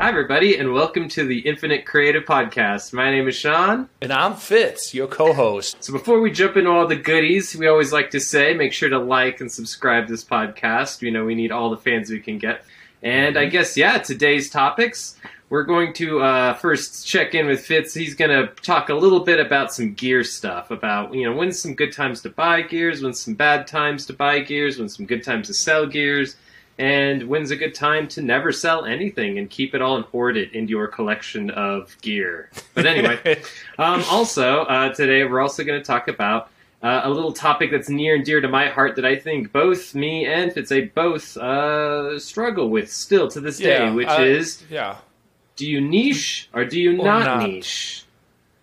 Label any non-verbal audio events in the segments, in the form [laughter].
Hi, everybody, and welcome to the Infinite Creative Podcast. My name is Sean. And I'm Fitz, your co host. So, before we jump into all the goodies, we always like to say make sure to like and subscribe to this podcast. You know, we need all the fans we can get. And I guess, yeah, today's topics. We're going to uh, first check in with Fitz. He's going to talk a little bit about some gear stuff, about, you know, when's some good times to buy gears, when's some bad times to buy gears, when's some good times to sell gears, and when's a good time to never sell anything and keep it all and hoard it into your collection of gear. But anyway, [laughs] um, also, uh, today we're also going to talk about uh, a little topic that's near and dear to my heart that I think both me and Fitz both uh, struggle with still to this day, Yeah, which is Yeah. do you niche or do you Or not, not. niche?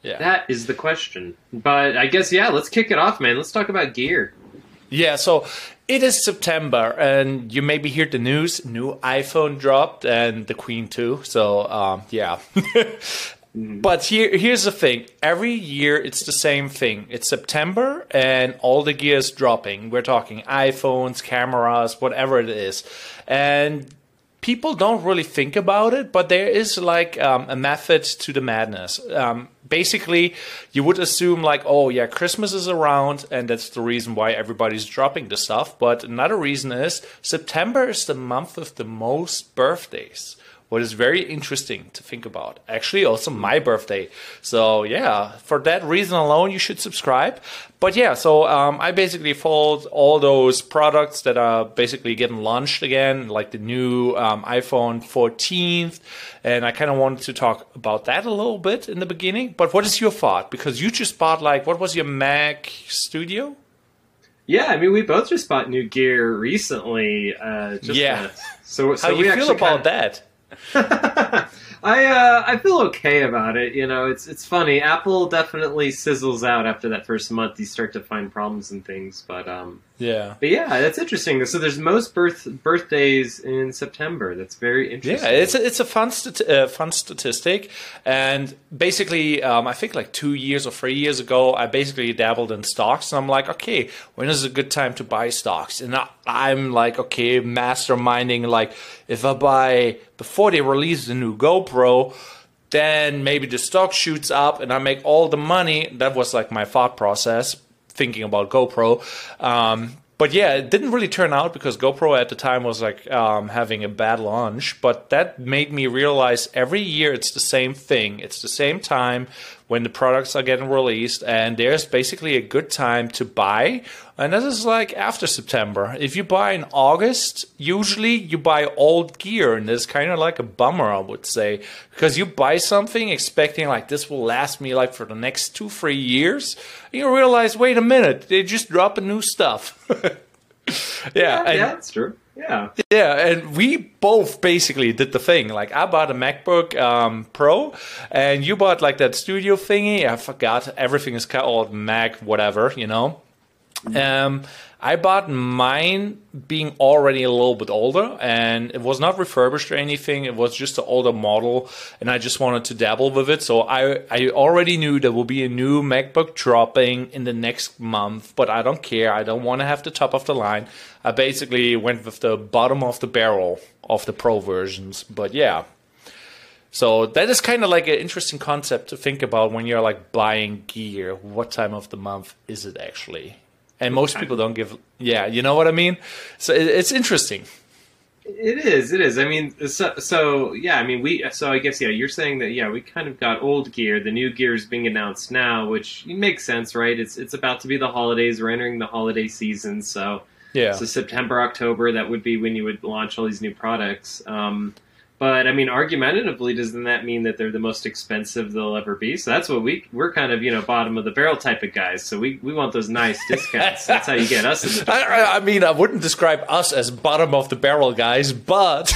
Yeah. That is the question. But I guess, yeah, let's kick it off, man. Let's talk about gear. Yeah, so it is September, and you maybe hear the news. New iPhone dropped, and the Queen too. So, um, yeah. [laughs] But here, here's the thing. Every year, it's the same thing. It's September, and all the gear is dropping. We're talking iPhones, cameras, whatever it is, and people don't really think about it. But there is like um, a method to the madness. Um, basically, you would assume like, oh yeah, Christmas is around, and that's the reason why everybody's dropping the stuff. But another reason is September is the month with the most birthdays what is very interesting to think about. Actually, also my birthday. So yeah, for that reason alone, you should subscribe. But yeah, so um, I basically followed all those products that are basically getting launched again, like the new um, iPhone 14th, and I kind of wanted to talk about that a little bit in the beginning. But what is your thought? Because you just bought like what was your Mac Studio? Yeah, I mean, we both just bought new gear recently. Uh, just Yeah. so, so How do you feel about kinda- that? [laughs] I uh, I feel okay about it. You know, it's it's funny. Apple definitely sizzles out after that first month. You start to find problems and things, but um, Yeah. but yeah, that's interesting. So there's most birth birthdays in September. That's very interesting. Yeah, it's a, it's a fun stat- uh, fun statistic, and basically, um, I think like two years or three years ago, I basically dabbled in stocks, and I'm like, okay, when is a good time to buy stocks? And I, I'm like, okay, masterminding, like if I buy before they release the new GoPro. Then maybe the stock shoots up and I make all the money. That was like my thought process thinking about GoPro. Um, but yeah, it didn't really turn out because GoPro at the time was like um, having a bad launch. But that made me realize every year it's the same thing. It's the same time when the products are getting released, and there's basically a good time to buy. And this is like after September. If you buy in August, usually you buy old gear, and it's kind of like a bummer, I would say, because you buy something expecting like this will last me like for the next two, three years. You realize, wait a minute, they just dropping new stuff. [laughs] yeah, yeah, and- yeah, that's true. Yeah, yeah, and we both basically did the thing. Like I bought a MacBook um, Pro, and you bought like that studio thingy. I forgot everything is called Mac, whatever, you know. Um, I bought mine being already a little bit older, and it was not refurbished or anything. It was just an older model, and I just wanted to dabble with it. So I I already knew there will be a new MacBook dropping in the next month, but I don't care. I don't want to have the top of the line. I basically went with the bottom of the barrel of the Pro versions. But yeah. So that is kind of like an interesting concept to think about when you're like buying gear. What time of the month is it actually? And most people don't give. Yeah, you know what I mean. So it, it's interesting. it is. It is. I mean, so, so yeah. I mean, we. So I guess yeah. You're saying that yeah. We kind of got old gear. The new gear is being announced now, which makes sense, right? It's it's about to be the holidays. We're entering the holiday season, so Yeah. So September, October, that would be when you would launch all these new products. Um, but I mean, argumentatively, doesn't that mean that they're the most expensive they'll ever be? So that's what we we're kind of you know bottom of the barrel type of guys. So we, we want those nice discounts. that's how you get us in the [laughs] I, I- I mean, I wouldn't describe us as bottom of the barrel guys, but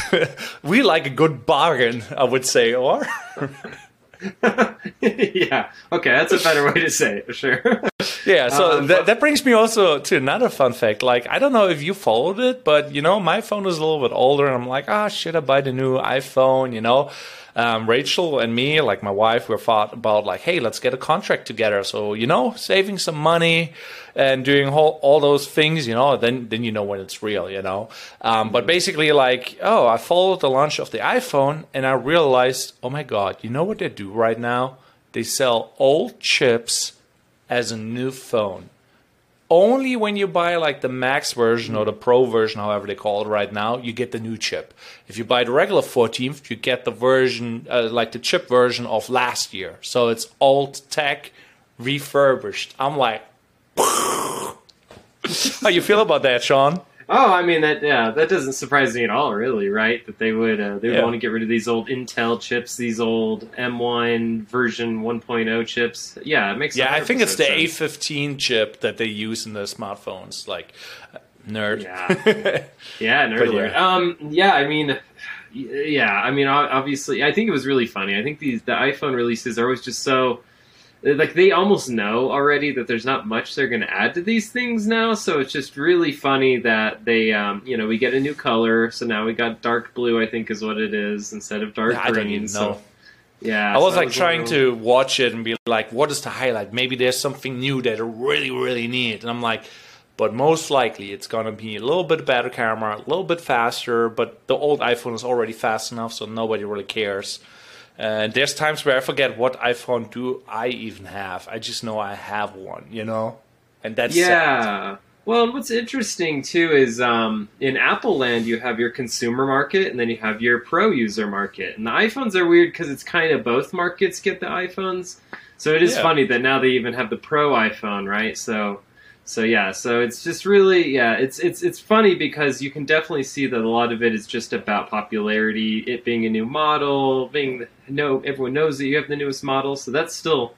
[laughs] we like a good bargain, I would say. Or [laughs] [laughs] yeah. Okay, that's a better way to say it for sure. [laughs] yeah, so Um, that, that brings me also to another fun fact. Like, I don't know if you followed it, but you know, my phone is a little bit older, and I'm like, ah, should I buy the new iPhone? You know, um, Rachel and me, like my wife, we thought about like, hey, let's get a contract together. So you know, saving some money and doing all, all those things, you know, then then you know when it's real, you know. Um, but basically, like, oh, I followed the launch of the iPhone and I realized, oh my god, you know what they do right now? They sell old chips as a new phone only when you buy like the max version or the pro version however they call it right now you get the new chip. If you buy the regular 14th you get the version uh, like the chip version of last year. So it's old tech refurbished. I'm like [laughs] how you feel about that sean Oh, I mean that yeah, that doesn't surprise me at all, really, right? That they would uh, they would Yeah. want to get rid of these old Intel chips, these old M1 version 1.0 chips. Yeah, it makes yeah i think it's the sense. a15 chip that they use in the smartphones like uh, nerd Yeah. [laughs] Yeah, nerd alert. yeah. Um, yeah, I mean, yeah, I mean, obviously, I think it was really funny. I think these the iPhone releases are always just so like they almost know already that there's not much they're going to add to these things now. So it's just really funny that they, um, you know, we get a new color. So now we got dark blue. I think is what it is instead of dark i green. so, yeah, I was so like a trying little- to watch it and be like, what is the highlight? Maybe there's something new that I really, really need. And I'm like, but most likely it's going to be a little bit better camera, a little bit faster, but the old iPhone is already fast enough, so nobody really cares. And there's times where I forget what iPhone do I even have. I just know I have one, you know? And that's sad. yeah. Well, and what's interesting too is um, in Apple land you have your consumer market and then you have your pro user market. And the iPhones are weird because it's kind of both markets get the iPhones. So it is Yeah. funny that now they even have the pro iPhone, right? So, so yeah, so it's just really yeah, it's it's it's funny because you can definitely see that a lot of it is just about popularity, it being a new model, being no everyone knows that you have the newest model, so that's still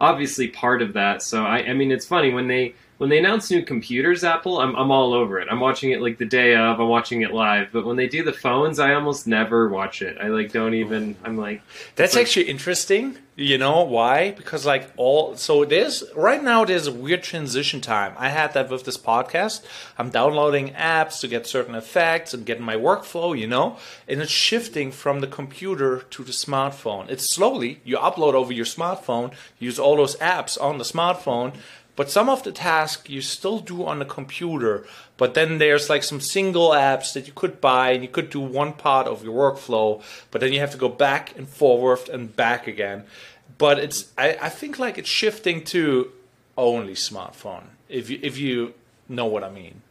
obviously part of that. So I, I mean, it's funny when they when they announce new computers, Apple, I'm I'm all over it. I'm watching it like the day of. I'm watching it live. But when they do the phones, I almost never watch it. I like don't even. I'm like, That's like- actually interesting. You know why? Because like all so there's right now there's a weird transition time. I had that with this podcast. I'm downloading apps to get certain effects and getting my workflow, you know, and it's shifting from the computer to the smartphone. It's slowly you upload over your smartphone, use all those apps on the smartphone, but some of the tasks you still do on the computer. But then there's like some single apps that you could buy and you could do one part of your workflow, but then you have to go back and forward and back again. But it's I, I think like it's shifting to only smartphone. If you if you know what I mean.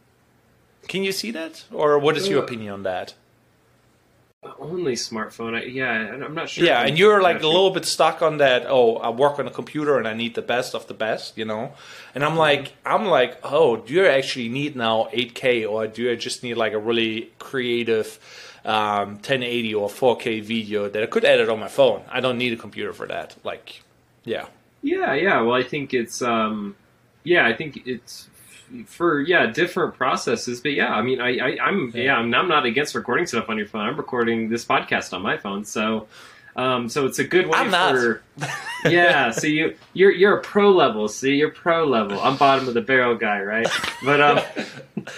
Can you see that? Or what is your Uh, opinion on that? Only smartphone. I, yeah, and I'm not sure. Yeah, and you're like a little bit stuck on that. Oh, I work on a computer and I need the best of the best, you know. And I'm like, I'm like, oh, do you actually need now 8K or do I just need like a really creative um, 1080 or 4K video that I could edit on my phone? I don't need a computer for that. Like, yeah, Yeah, yeah. Well, I think it's um, yeah, I think it's for yeah different processes. But yeah, I mean, I, I I'm Yeah. yeah, I'm, I'm not against recording stuff on your phone. I'm recording this podcast on my phone, so um, so it's a good way for [laughs] yeah. So you you're you're a pro level. See, you're pro level. I'm bottom of the barrel guy, right? But um,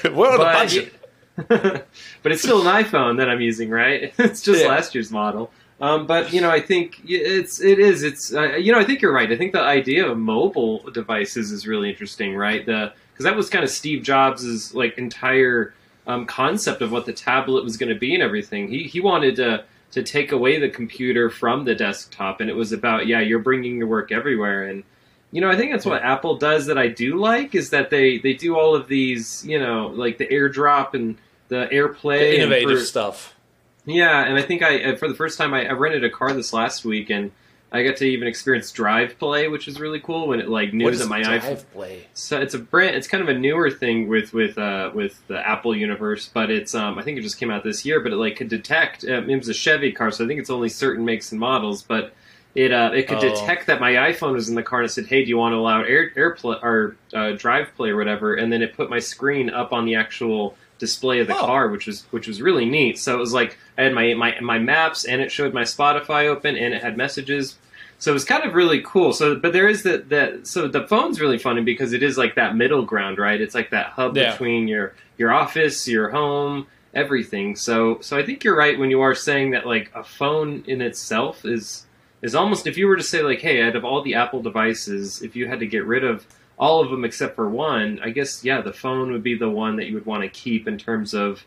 [laughs] we're on a but, budget. [laughs] but it's still an iPhone that I'm using, right? It's just Yeah. last year's model. Um, but you know, I think it's it is it's uh, you know I think you're right. I think the idea of mobile devices is really interesting, right? The because that was kind of Steve Jobs' like entire um, concept of what the tablet was going to be and everything. He he wanted to to take away the computer from the desktop, and it was about yeah, you're bringing your work everywhere and. You know, I think that's what Apple does that I do like is that they, they do all of these, you know, like the AirDrop and the AirPlay. The and innovative for- stuff. yeah, and I think I uh, for the first time I, I rented a car this last week and I got to even experience Drive Play, which was really cool when it like knew What is that my Drive iPhone. Play? So it's a brand. It's kind of a newer thing with with uh, with the Apple universe, but it's um I think it just came out this year, but it like could detect. Um, it was a Chevy car, so I think it's only certain makes and models, but. It, uh, it could Oh. detect that my iPhone was in the car and it said, "Hey, do you want to allow Air AirPlay or uh, Drive Play or whatever?" And then it put my screen up on the actual display of the Oh. car, which was which was really neat. So it was like I had my my my maps and it showed my Spotify open and it had messages. So it was kind of really cool. So, but there is that that so the phone's really funny because it is like that middle ground, right? It's like that hub Yeah. between your your office, your home, everything. So so I think you're right when you are saying that like a phone in itself is is almost if you were to say like, hey, out of all the Apple devices, if you had to get rid of all of them except for one, I guess yeah, the phone would be the one that you would want to keep in terms of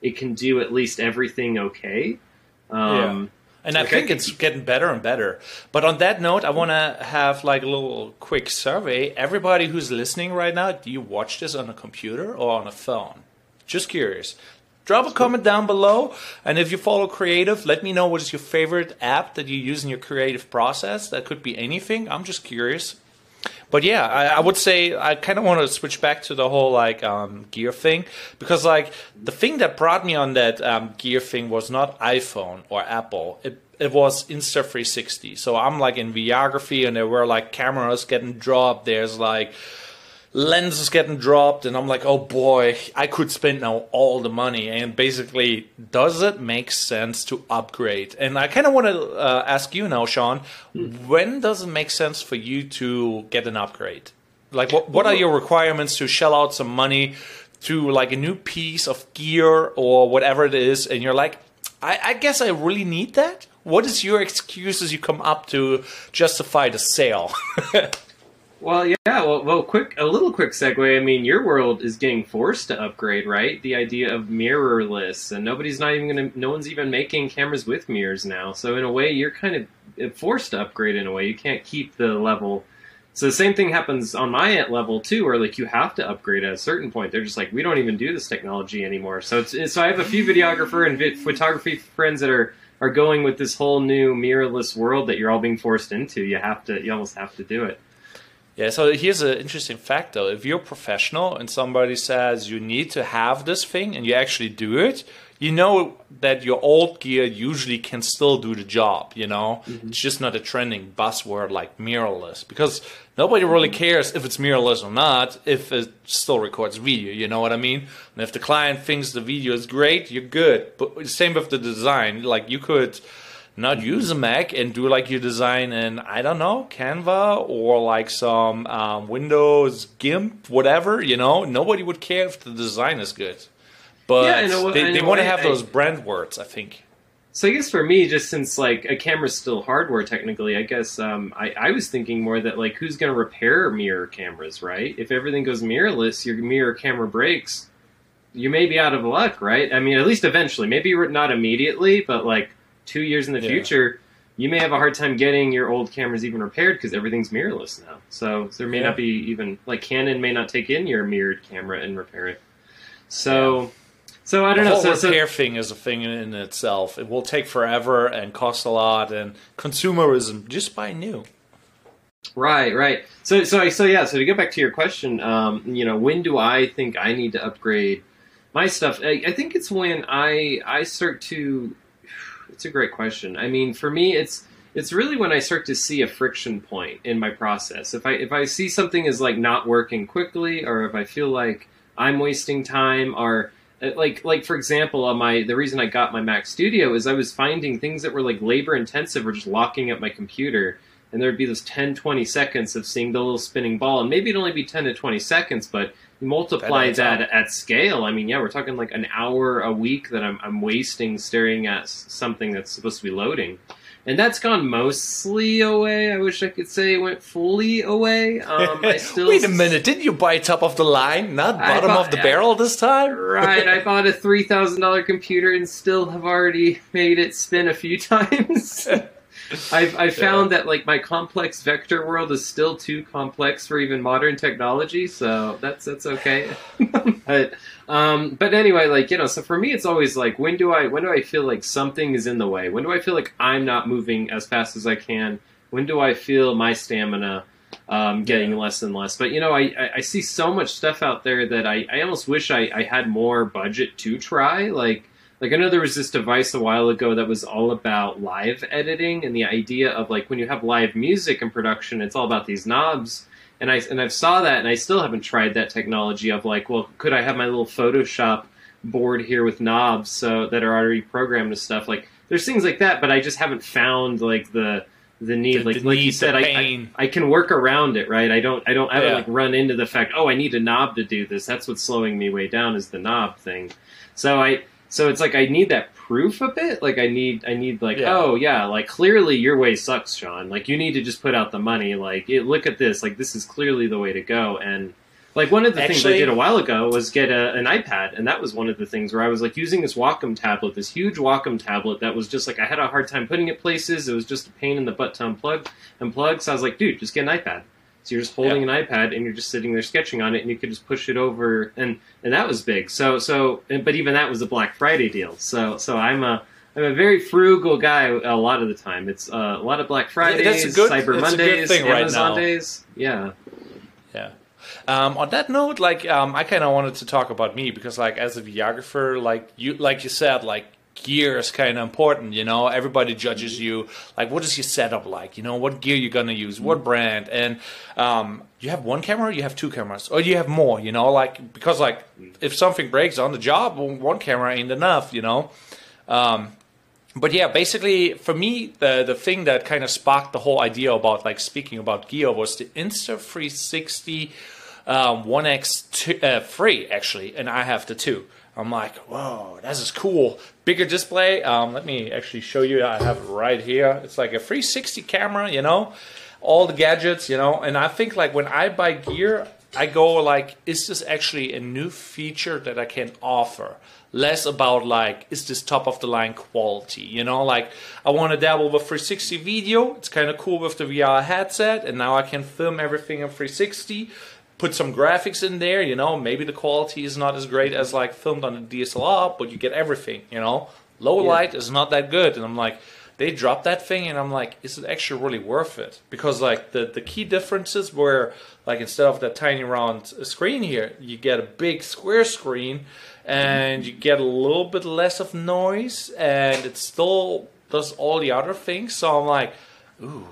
it can do at least everything okay. Um, yeah. And I think it's getting better and better. But on that note, I want to have like a little quick survey. Everybody who's listening right now, do you watch this on a computer or on a phone? Just curious. Drop a comment down below. And if you follow creative, let me know what is your favorite app that you use in your creative process. That could be anything. I'm just curious. But yeah, I, I would say I kind of want to switch back to the whole like um, gear thing because like the thing that brought me on that um, gear thing was not iPhone or Apple. It it was Insta360. So I'm like in videography and there were like cameras getting dropped. There's like lenses getting dropped and I'm like, oh boy, I could spend now all the money. And basically, does it make sense to upgrade? And I kind of want to uh, ask you now, Sean, mm. when does it make sense for you to get an upgrade? Like, what, what are your requirements to shell out some money to like a new piece of gear or whatever it is? And you're like, I, I guess I really need that. What is your excuses you come up to justify the sale? [laughs] Well, yeah. Well, well, quick, a little quick segue. I mean, your world is getting forced to upgrade, right? The idea of mirrorless, and nobody's not even gonna, no one's even making cameras with mirrors now. So in a way, you're kind of eh, forced to upgrade. In a way, you can't keep the level. So the same thing happens on my level too, where like you have to upgrade at a certain point. They're just like, we don't even do this technology anymore. So it's so I have a few videographer and photography friends that are are going with this whole new mirrorless world that you're all being forced into. You have to, you almost have to do it. Yeah, so here's an interesting fact though. If you're professional and somebody says you need to have this thing and you actually do it, you know that your old gear usually can still do the job, you know? Mm-hmm. It's just not a trending buzzword like mirrorless because nobody really mm-hmm. cares if it's mirrorless or not if it still records video, you know what I mean? And if the client thinks the video is great, you're good. But same with the design, like you could not use a Mac and do like your design in I don't know Canva or like some um, Windows GIMP, whatever. You know, nobody would care if the design is good, but yeah, know, they, they want to have I, those brand words. I think. So I guess for me, just since like a camera's still hardware technically, I guess um, I, I was thinking more that like who's going to repair mirror cameras, right? If everything goes mirrorless, your mirror camera breaks, you may be out of luck, right? I mean, at least eventually, maybe not immediately, but like two years in the yeah. future, you may have a hard time getting your old cameras even repaired because everything's mirrorless now. So, there may yeah. not be even like Canon may not take in your mirrored camera and repair it. So. So I don't the know. Whole so, repair so, thing is a thing in itself. It will take forever and cost a lot, and consumerism. Just buy new. Right, right. So, so, so yeah. So to get back to your question, um, you know, when do I think I need to upgrade my stuff? I, I think it's when I I start to it's a great question. I mean, for me, it's it's really when I start to see a friction point in my process. If I if I see something is like not working quickly, or if I feel like I'm wasting time, or uh, like like for example, on my the reason I got my Mac Studio is I was finding things that were like labor intensive or just locking up my computer. And there'd be this 10, 20 seconds of seeing the little spinning ball. And maybe it'd only be 10 to 20 seconds, but multiply that, that at scale, I mean, yeah, we're talking like an hour a week that I'm, I'm wasting staring at something that's supposed to be loading. And that's gone mostly away. I wish I could say it went fully away. Um, I [laughs] still Wait a minute! Did you buy top of the line, not bottom bought, of the barrel this time? [laughs] right. I bought a three thousand dollar computer and still have already [laughs] made it spin a few times. [laughs] I've, i found yeah. that like my complex vector world is still too complex for even modern technology, so that's that's okay. [laughs] but um, but anyway, like you know, so for me, it's always like when do I when do I feel like something is in the way? When do I feel like I'm not moving as fast as I can? When do I feel my stamina um, getting yeah. less and less? But you know, I, I see so much stuff out there that I, I almost wish I, I had more budget to try. Like like I know there was this device a while ago that was all about live editing and the idea of like when you have live music in production, it's all about these knobs. And I and I've saw that and I still haven't tried that technology of like, well, could I have my little Photoshop board here with knobs so that are already programmed and stuff? Like there's things like that, but I just haven't found like the the need the, like the like need, you said I, I, I can work around it right i don't i don't I yeah. like run into the fact oh i need a knob to do this that's what's slowing me way down is the knob thing so i so it's like I need that proof a bit. Like I need I need like Yeah. oh yeah, like clearly your way sucks, Sean. Like you need to just put out the money. Like it, look at this. Like this is clearly the way to go. And like one of the things I did a while ago was get a, an iPad, and that was one of the things where I was like using this Wacom tablet, this huge Wacom tablet that was just like I had a hard time putting it places. It was just a pain in the butt to unplug and plug. So I was like, dude, just get an iPad. So you're just holding an iPad and you're just sitting there sketching on it, and you could just push it over, and and that was big. So so, but even that was a Black Friday deal. So so I'm a I'm a very frugal guy a lot of the time. It's uh, a lot of Black Fridays, that's good- Cyber that's a good Mondays, thing right Amazon now. days. Yeah. Yeah. Um, on that note, like um, I kind of wanted to talk about me because, like, as a videographer, like you, like you said, like gear is kind of important. You know, everybody judges you. Like, what is your setup like? You know, what gear you're gonna use, what brand, and um, you have one camera, you have two cameras, or you have more. You know, like because like if something breaks on the job, one camera ain't enough. You know. Um, but yeah, basically for me, the the thing that kind of sparked the whole idea about like speaking about gear was the Insta 360 um, 1X two, uh, actually, and I have the two. I'm like, whoa, this is cool. Bigger display. Um, let me actually show you. I have right here. It's like a 360 camera, you know, all the gadgets, you know. And I think like when I buy gear, I go like, is this actually a new feature that I can offer? Less about like, is this top of the line quality? You know, like I want to dabble with 360 video. It's kind of cool with the VR headset, and now I can film everything in 360. Put some graphics in there, you know. Maybe the quality is not as great as like filmed on a DSLR, but you get everything, you know. Low Yeah. light is not that good, and I'm like, they dropped that thing and I'm like, is it actually really worth it? Because like the, the key differences were like instead of that tiny round screen here, you get a big square screen and you get a little bit less of noise and it still does all the other things. So I'm like, ooh,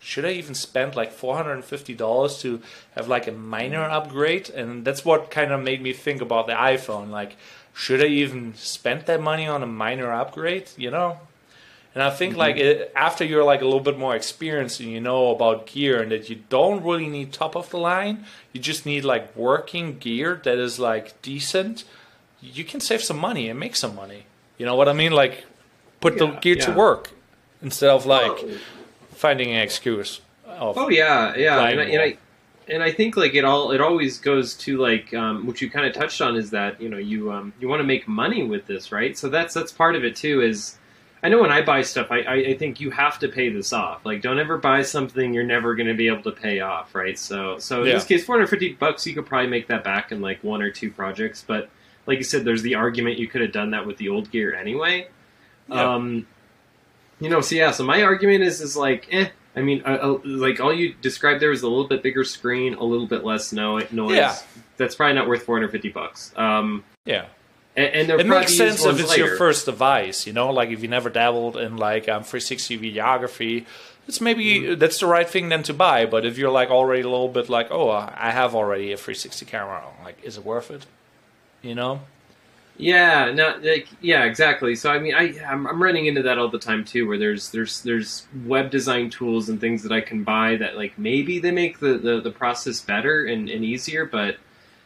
should I even spend like four hundred and fifty dollars to have like a minor upgrade? And that's what kind of made me think about the iPhone. Like, should I even spend that money on a minor upgrade? You know, and I think mm-hmm. like it, after you're like a little bit more experienced and you know about gear and that you don't really need top of the line, you just need like working gear that is like decent. You can save some money and make some money. You know what I mean? Like put the Yeah, gear to work instead of like. Finding an excuse. Of, Oh yeah, yeah, and I, and. I and I think like it all it always goes to like um, which you kind of touched on is that you know you um, you want to make money with this, right? So that's that's part of it too. Is I know when I buy stuff, I, I, I think you have to pay this off. Like, don't ever buy something you're never going to be able to pay off, right? So, so in Yeah. this case, 450 bucks, you could probably make that back in like one or two projects. But like you said, there's the argument you could have done that with the old gear anyway. Yeah. Um, you know, so yeah, so my argument is is like, eh. I mean, uh, uh, like all you described there was a little bit bigger screen, a little bit less no- noise. Yeah. That's probably not worth 450 bucks. Um, yeah. and, and they're It makes sense if it's later. your first device, you know, like if you never dabbled in like um, 360 videography, it's maybe Mm-hmm. that's the right thing then to buy. But if you're like already a little bit like, oh, I have already a 360 camera, like, is it worth it? You know? Yeah, no, like, yeah, exactly. So I mean, I I'm, I'm running into that all the time too, where there's there's there's web design tools and things that I can buy that like maybe they make the the, the process better and, and easier, but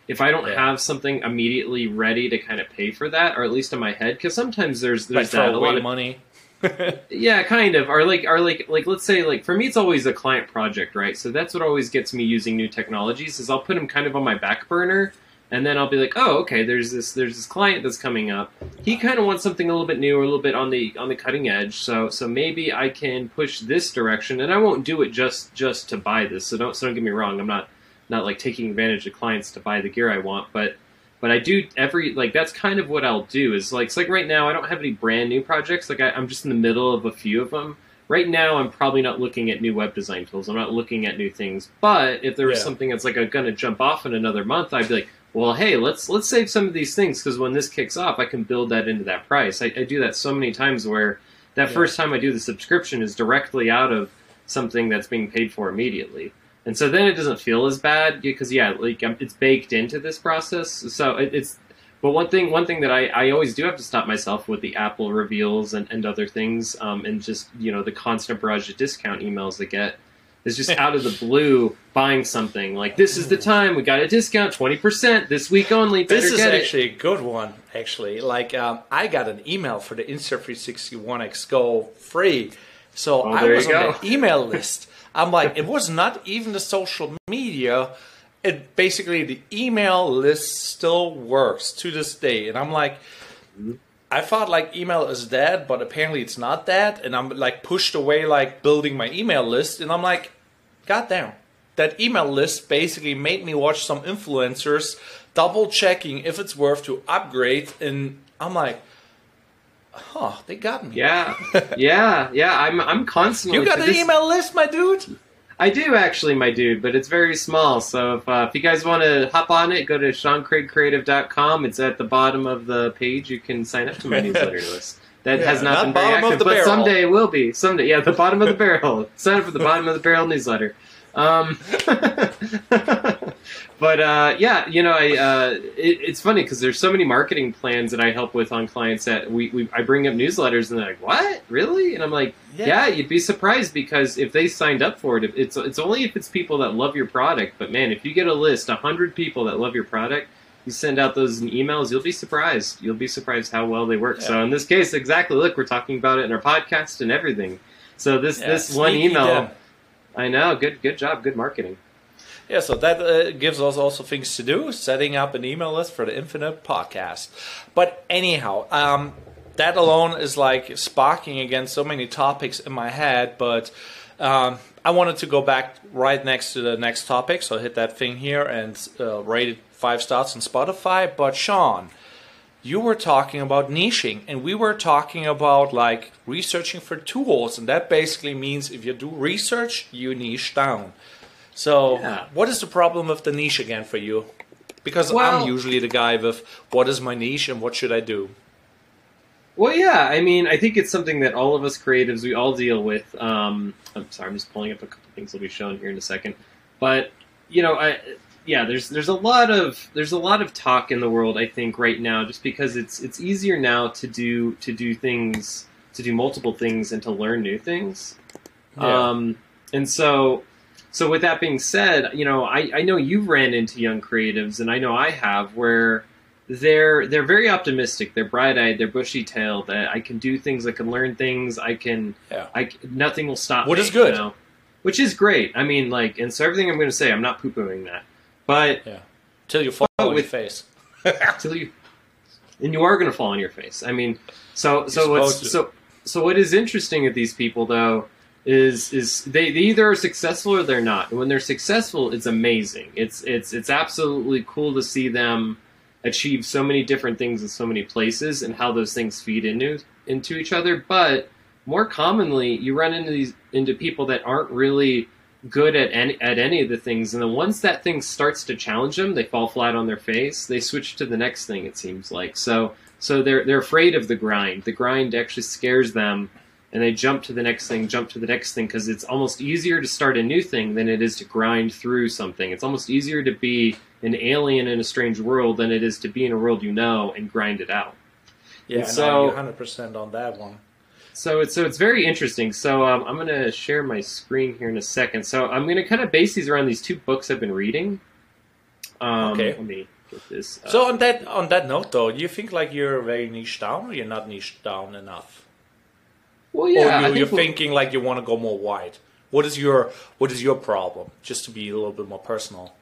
if I don't Yeah. have something immediately ready to kind of pay for that, or at least in my head, because sometimes there's there's that a lot of money. [laughs] yeah, kind of. Or like, or like, like, let's say, like, for me, it's always a client project, right? So that's what always gets me using new technologies. Is I'll put them kind of on my back burner, and then I'll be like, oh, okay, there's this, there's this client that's coming up. He kind of wants something a little bit new, or a little bit on the on the cutting edge. So, so maybe I can push this direction, and I won't do it just just to buy this. So don't, so don't get me wrong. I'm not not like taking advantage of clients to buy the gear I want, but but I do every like that's kind of what I'll do is like it's like right now I don't have any brand new projects like I, I'm just in the middle of a few of them. Right now I'm probably not looking at new web design tools. I'm not looking at new things. But if there was Yeah. something that's like going to jump off in another month, I'd be like, well, hey, let's let's save some of these things because when this kicks off, I can build that into that price. I, I do that so many times where that Yeah. first time I do the subscription is directly out of something that's being paid for immediately and so then it doesn't feel as bad because yeah like um, it's baked into this process so it, it's but one thing one thing that I, I always do have to stop myself with the apple reveals and, and other things um, and just you know the constant barrage of discount emails that get is just [laughs] out of the blue buying something. Like this is the time we got a discount, twenty percent this week only. Better This is actually a good one. Actually, like um, I got an email for the Insta360 One X Go free, so Oh, I was on go. the [laughs] email list. I'm like, it was not even the social media. It basically the email list still works to this day, and I'm like, I thought like email is dead, but apparently it's not dead, and I'm like pushed away like building my email list, and I'm like, God damn. That email list basically made me watch some influencers double checking if it's worth to upgrade, and I'm like, huh, they got me. Yeah, [laughs] yeah, yeah. I'm I'm constantly. You got an this- email list, my dude? I do actually, my dude, but it's very small. So if, uh, if you guys want to hop on it, go to SeanCraigCreative.com. It's at the bottom of the page. You can sign up to my [laughs] newsletter list. That Yeah, has not, not been very active, the but barrel. someday it will be. Someday, yeah, the bottom of the barrel. [laughs] Sign up for the bottom of the barrel newsletter. Um, [laughs] but uh, yeah, you know, I uh, it, it's funny because there's so many marketing plans that I help with on clients that we, we I bring up newsletters and they're like, "What, really?" And I'm like, Yeah. "Yeah, you'd be surprised because if they signed up for it, it's it's only if it's people that love your product. But man, if you get a list, hundred people that love your product." You send out those emails, you'll be surprised. You'll be surprised how well they work. So in this case, exactly. Look, we're talking about it in our podcast and everything. So this Yeah, this one email, them. I know. Good good job. Good marketing. Yeah, so that uh, gives us also things to do, setting up an email list for the Infinite podcast. But anyhow, um, that alone is like sparking again so many topics in my head. But um, I wanted to go back right next to the next topic, so hit that thing here and uh, rate it five stars on Spotify. But Sean, you were talking about niching, and we were talking about like researching for tools, and that basically means if you do research, you niche down. So, Yeah. what is the problem with the niche again for you? Because Well- I'm usually the guy with what is my niche and what should I do? Well, yeah. I mean, I think it's something that all of us creatives we all deal with. Um, I'm sorry, I'm just pulling up a couple things that'll be shown here in a second. But you know, I yeah, there's there's a lot of there's a lot of talk in the world. I think right now, just because it's it's easier now to do to do things to do multiple things and to learn new things. Yeah. Um, and so, so with that being said, you know, I, I know you've ran into young creatives, and I know I have, where they're they're very optimistic, they're bright eyed, they're bushy tailed. That I can do things, I can learn things, I can, Yeah. I nothing will stop. What me, is good. you know? which is great. I mean, like, and so everything I'm going to say, I'm not poo pooing that, but yeah, Till you fall on your face. [laughs] till you and you are going to fall on your face. I mean so so what's so so what is interesting with these people though is is they, they either are successful or they're not. And when they're successful it's amazing. It's it's it's absolutely cool to see them achieve so many different things in so many places and how those things feed into into each other. But more commonly you run into these into people that aren't really good at any at any of the things and then once that thing starts to challenge them they fall flat on their face they switch to the next thing it seems like. So so they're they're afraid of the grind. The grind actually scares them and they jump to the next thing jump to the next thing because it's almost easier to start a new thing than it is to grind through something. It's almost easier to be an alien in a strange world than it is to be in a world you know and grind it out. Yeah, so- no, you're 100% on that one. So it's so it's very interesting. So um, I'm going to share my screen here in a second. So I'm going to kind of base these around these two books I've been reading. Um, Okay. Let me get this. up. So on that on that note, though, do you think like you're very niche down, or you're not niche down enough, well, yeah, or you, think we'll- thinking like you want to go more wide? What is your what is your problem? Just to be a little bit more personal.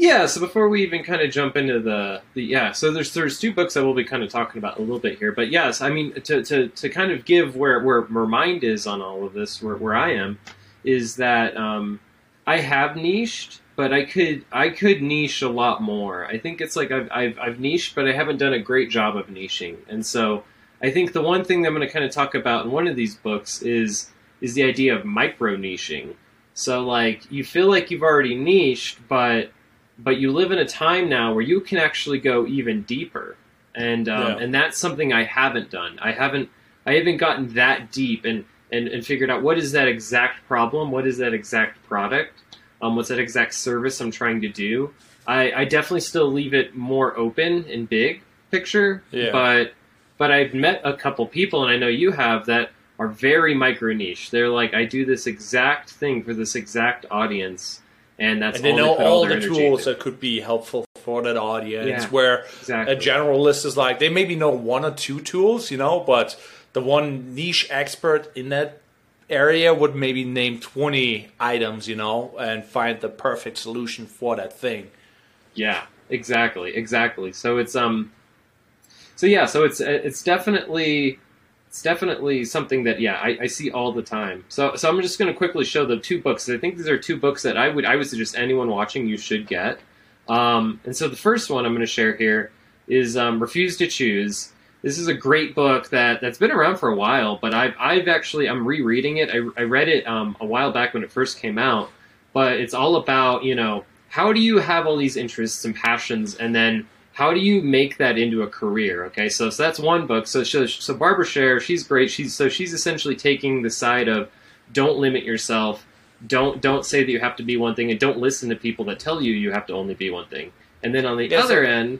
Yeah, so before we even kind of jump into the, the yeah, so there's there's two books that we'll be kind of talking about a little bit here, but yes, I mean to to, to kind of give where where my mind is on all of this, where where I am, is that um, I have niched, but I could I could niche a lot more. I think it's like I've I've, I've niched, but I haven't done a great job of niching, and so I think the one thing that I'm going to kind of talk about in one of these books is is the idea of micro niching. So like you feel like you've already niched, but but you live in a time now where you can actually go even deeper and um, Yeah. and that's something i haven't done i haven't i haven't gotten that deep and, and and figured out what is that exact problem what is that exact product um, what's that exact service i'm trying to do i i definitely still leave it more open and big picture Yeah. but but i've met a couple people and i know you have that are very micro niche. They're like, I do this exact thing for this exact audience, and that's and they all know put all the tools into. that could be helpful for that audience. Yeah, where exactly. a generalist is like they maybe know one or two tools, you know, but the one niche expert in that area would maybe name 20 items, you know, and find the perfect solution for that thing. Yeah, exactly, exactly. So it's um, so yeah, so it's it's definitely it's definitely something that yeah I, I see all the time. So so I'm just going to quickly show the two books. I think these are two books that I would I would suggest anyone watching you should get. Um, and so the first one I'm going to share here is um, Refuse to Choose. This is a great book that that's been around for a while, but I've I've actually I'm rereading it. I, I read it um, a while back when it first came out, but it's all about you know how do you have all these interests and passions, and then how do you make that into a career? Okay, so so that's one book. So so, so Barbara Sher, she's great. She's so she's essentially taking the side of don't limit yourself, don't don't say that you have to be one thing, and don't listen to people that tell you you have to only be one thing. And then on the Yes, other end,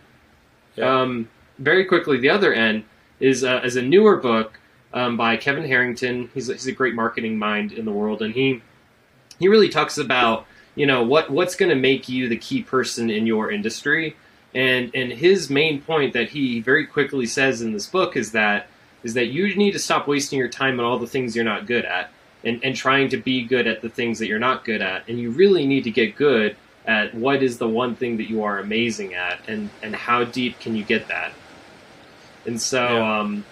Yeah. um, very quickly, the other end is uh, is a newer book um, by Kevin Harrington. He's a, he's a great marketing mind in the world, and he he really talks about you know what what's going to make you the key person in your industry. And and his main point that he very quickly says in this book is that is that you need to stop wasting your time on all the things you're not good at and, and trying to be good at the things that you're not good at. And you really need to get good at what is the one thing that you are amazing at and, and how deep can you get that. And so Yeah. um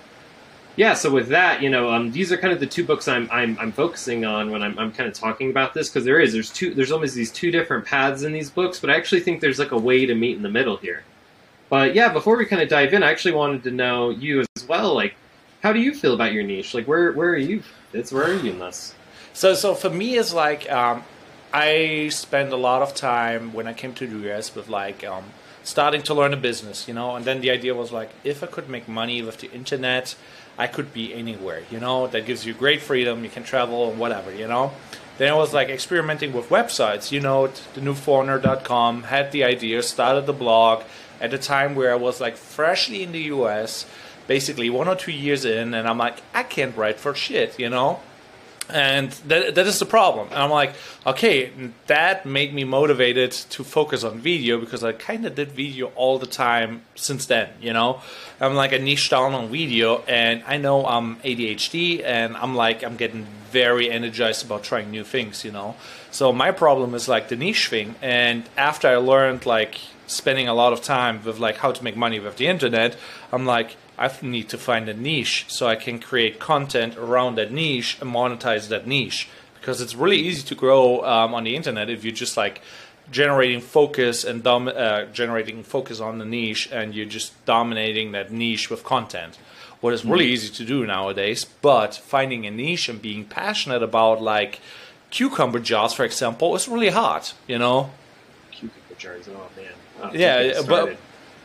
yeah, so with that, you know, um, these are kind of the two books I'm I'm, I'm focusing on when I'm, I'm kind of talking about this because there is there's two there's almost these two different paths in these books, but I actually think there's like a way to meet in the middle here. But yeah, before we kind of dive in, I actually wanted to know you as well. Like, how do you feel about your niche? Like, where where are you? It's where are you in this? So, so for me, it's like um, I spent a lot of time when I came to the US with like um, starting to learn a business, you know. And then the idea was like, if I could make money with the internet, I could be anywhere, you know. That gives you great freedom. You can travel and whatever, you know. Then I was like experimenting with websites, you know, thenewforeigner.com, had the idea, started the blog at a time where I was like freshly in the US, basically one or two years in, and I'm like, I can't write for shit, you know and that, that is the problem. And i'm like okay that made me motivated to focus on video because i kind of did video all the time since then you know? I'm like a niche down on video and i know i'm adhd and i'm like i'm getting very energized about trying new things you know? So my problem is like the niche thing and after i learned like spending a lot of time with like how to make money with the internet i'm like I need to find a niche so I can create content around that niche and monetize that niche because it's really easy to grow um, on the internet if you're just like generating focus and dom- uh, generating focus on the niche and you're just dominating that niche with content. What is really easy to do nowadays, but finding a niche and being passionate about like cucumber jars, for example, is really hard. You know, Cucumber jars. Oh man. Oh, Yeah, but-.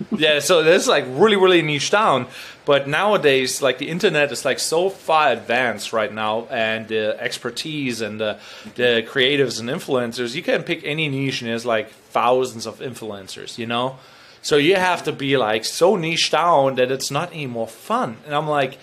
[laughs] yeah, so that's like really, really niche down. But nowadays, like the internet is like so far advanced right now, and the expertise and the, the creatives and influencers, you can pick any niche, and there's like thousands of influencers, you know. So you have to be like so niche down that it's not any more fun. And I'm like,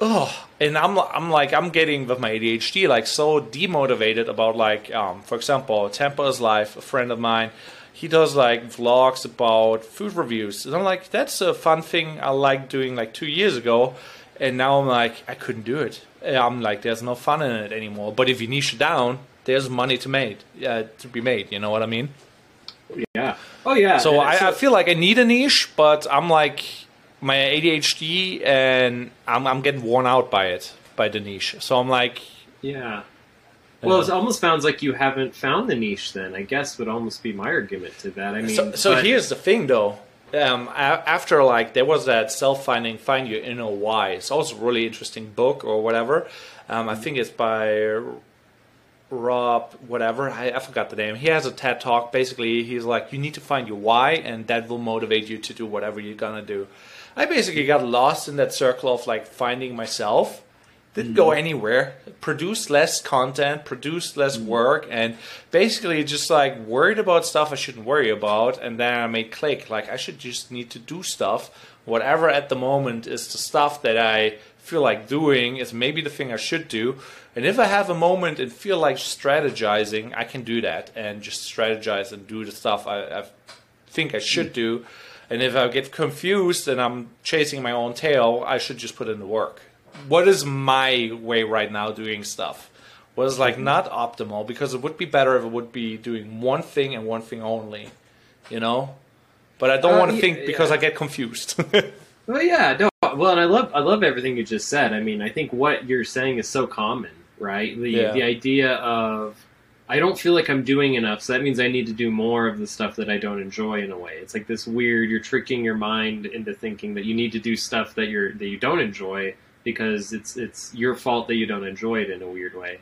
oh, and I'm I'm like I'm getting with my ADHD like so demotivated about like um, for example, Tampa is Life, a friend of mine. He does like vlogs about food reviews, and I'm like, that's a fun thing I liked doing like two years ago, and now I'm like, I couldn't do it. I'm like, there's no fun in it anymore. But if you niche it down, there's money to made, uh, to be made. You know what I mean? Yeah. Oh yeah. So I, I feel like I need a niche, but I'm like my ADHD and I'm I'm getting worn out by it by the niche. So I'm like, Yeah. Well, it almost sounds like you haven't found the niche. Then I guess would almost be my argument to that. I mean, so, so but- here's the thing though. Um, after like there was that self finding find your inner why. It's also a really interesting book or whatever. Um, I think it's by Rob whatever I, I forgot the name. He has a TED talk. Basically, he's like, you need to find your why, and that will motivate you to do whatever you're gonna do. I basically got lost in that circle of like finding myself. Didn't mm. go anywhere. Produced less content, produced less mm. work, and basically just like worried about stuff I shouldn't worry about. And then I made click. Like I should just need to do stuff. Whatever at the moment is the stuff that I feel like doing is maybe the thing I should do. And if I have a moment and feel like strategizing, I can do that and just strategize and do the stuff I, I think I should mm. do. And if I get confused and I'm chasing my own tail, I should just put in the work. What is my way right now doing stuff? What is like not optimal because it would be better if it would be doing one thing and one thing only, you know? But I don't Uh, want to yeah, think because yeah. I get confused. [laughs] Well, yeah, no. Well, and I love I love everything you just said. I mean, I think what you're saying is so common, right? The Yeah. the idea of I don't feel like I'm doing enough, so that means I need to do more of the stuff that I don't enjoy in a way. It's like this weird you're tricking your mind into thinking that you need to do stuff that you're that you don't enjoy because it's it's your fault that you don't enjoy it in a weird way.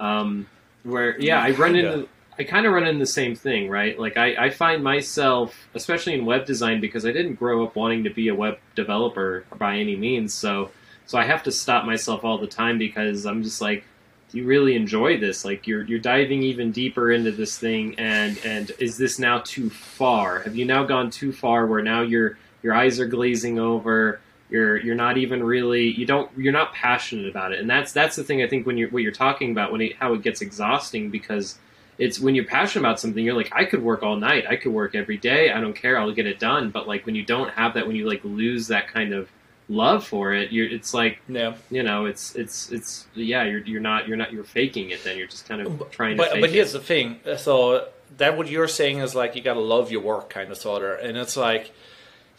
Um, where yeah, I run into I kind of run into the same thing, right? Like I, I find myself, especially in web design, because I didn't grow up wanting to be a web developer by any means. So so I have to stop myself all the time because I'm just like, do you really enjoy this? Like you're you're diving even deeper into this thing, and and is this now too far? Have you now gone too far where now your your eyes are glazing over? You're you're not even really you don't you're not passionate about it, and that's that's the thing I think when you're what you're talking about when it, how it gets exhausting because it's when you're passionate about something you're like i could work all night. I could work every day. I don't care. I'll get it done. But like when you don't have that when you like lose that kind of love for it you're it's like yeah. you know it's it's it's yeah you're you're not you're not you're faking it then. You're just kind of trying to But fake but it. here's the thing. So that what you're saying is like you gotta love your work, kind of sort of, and it's like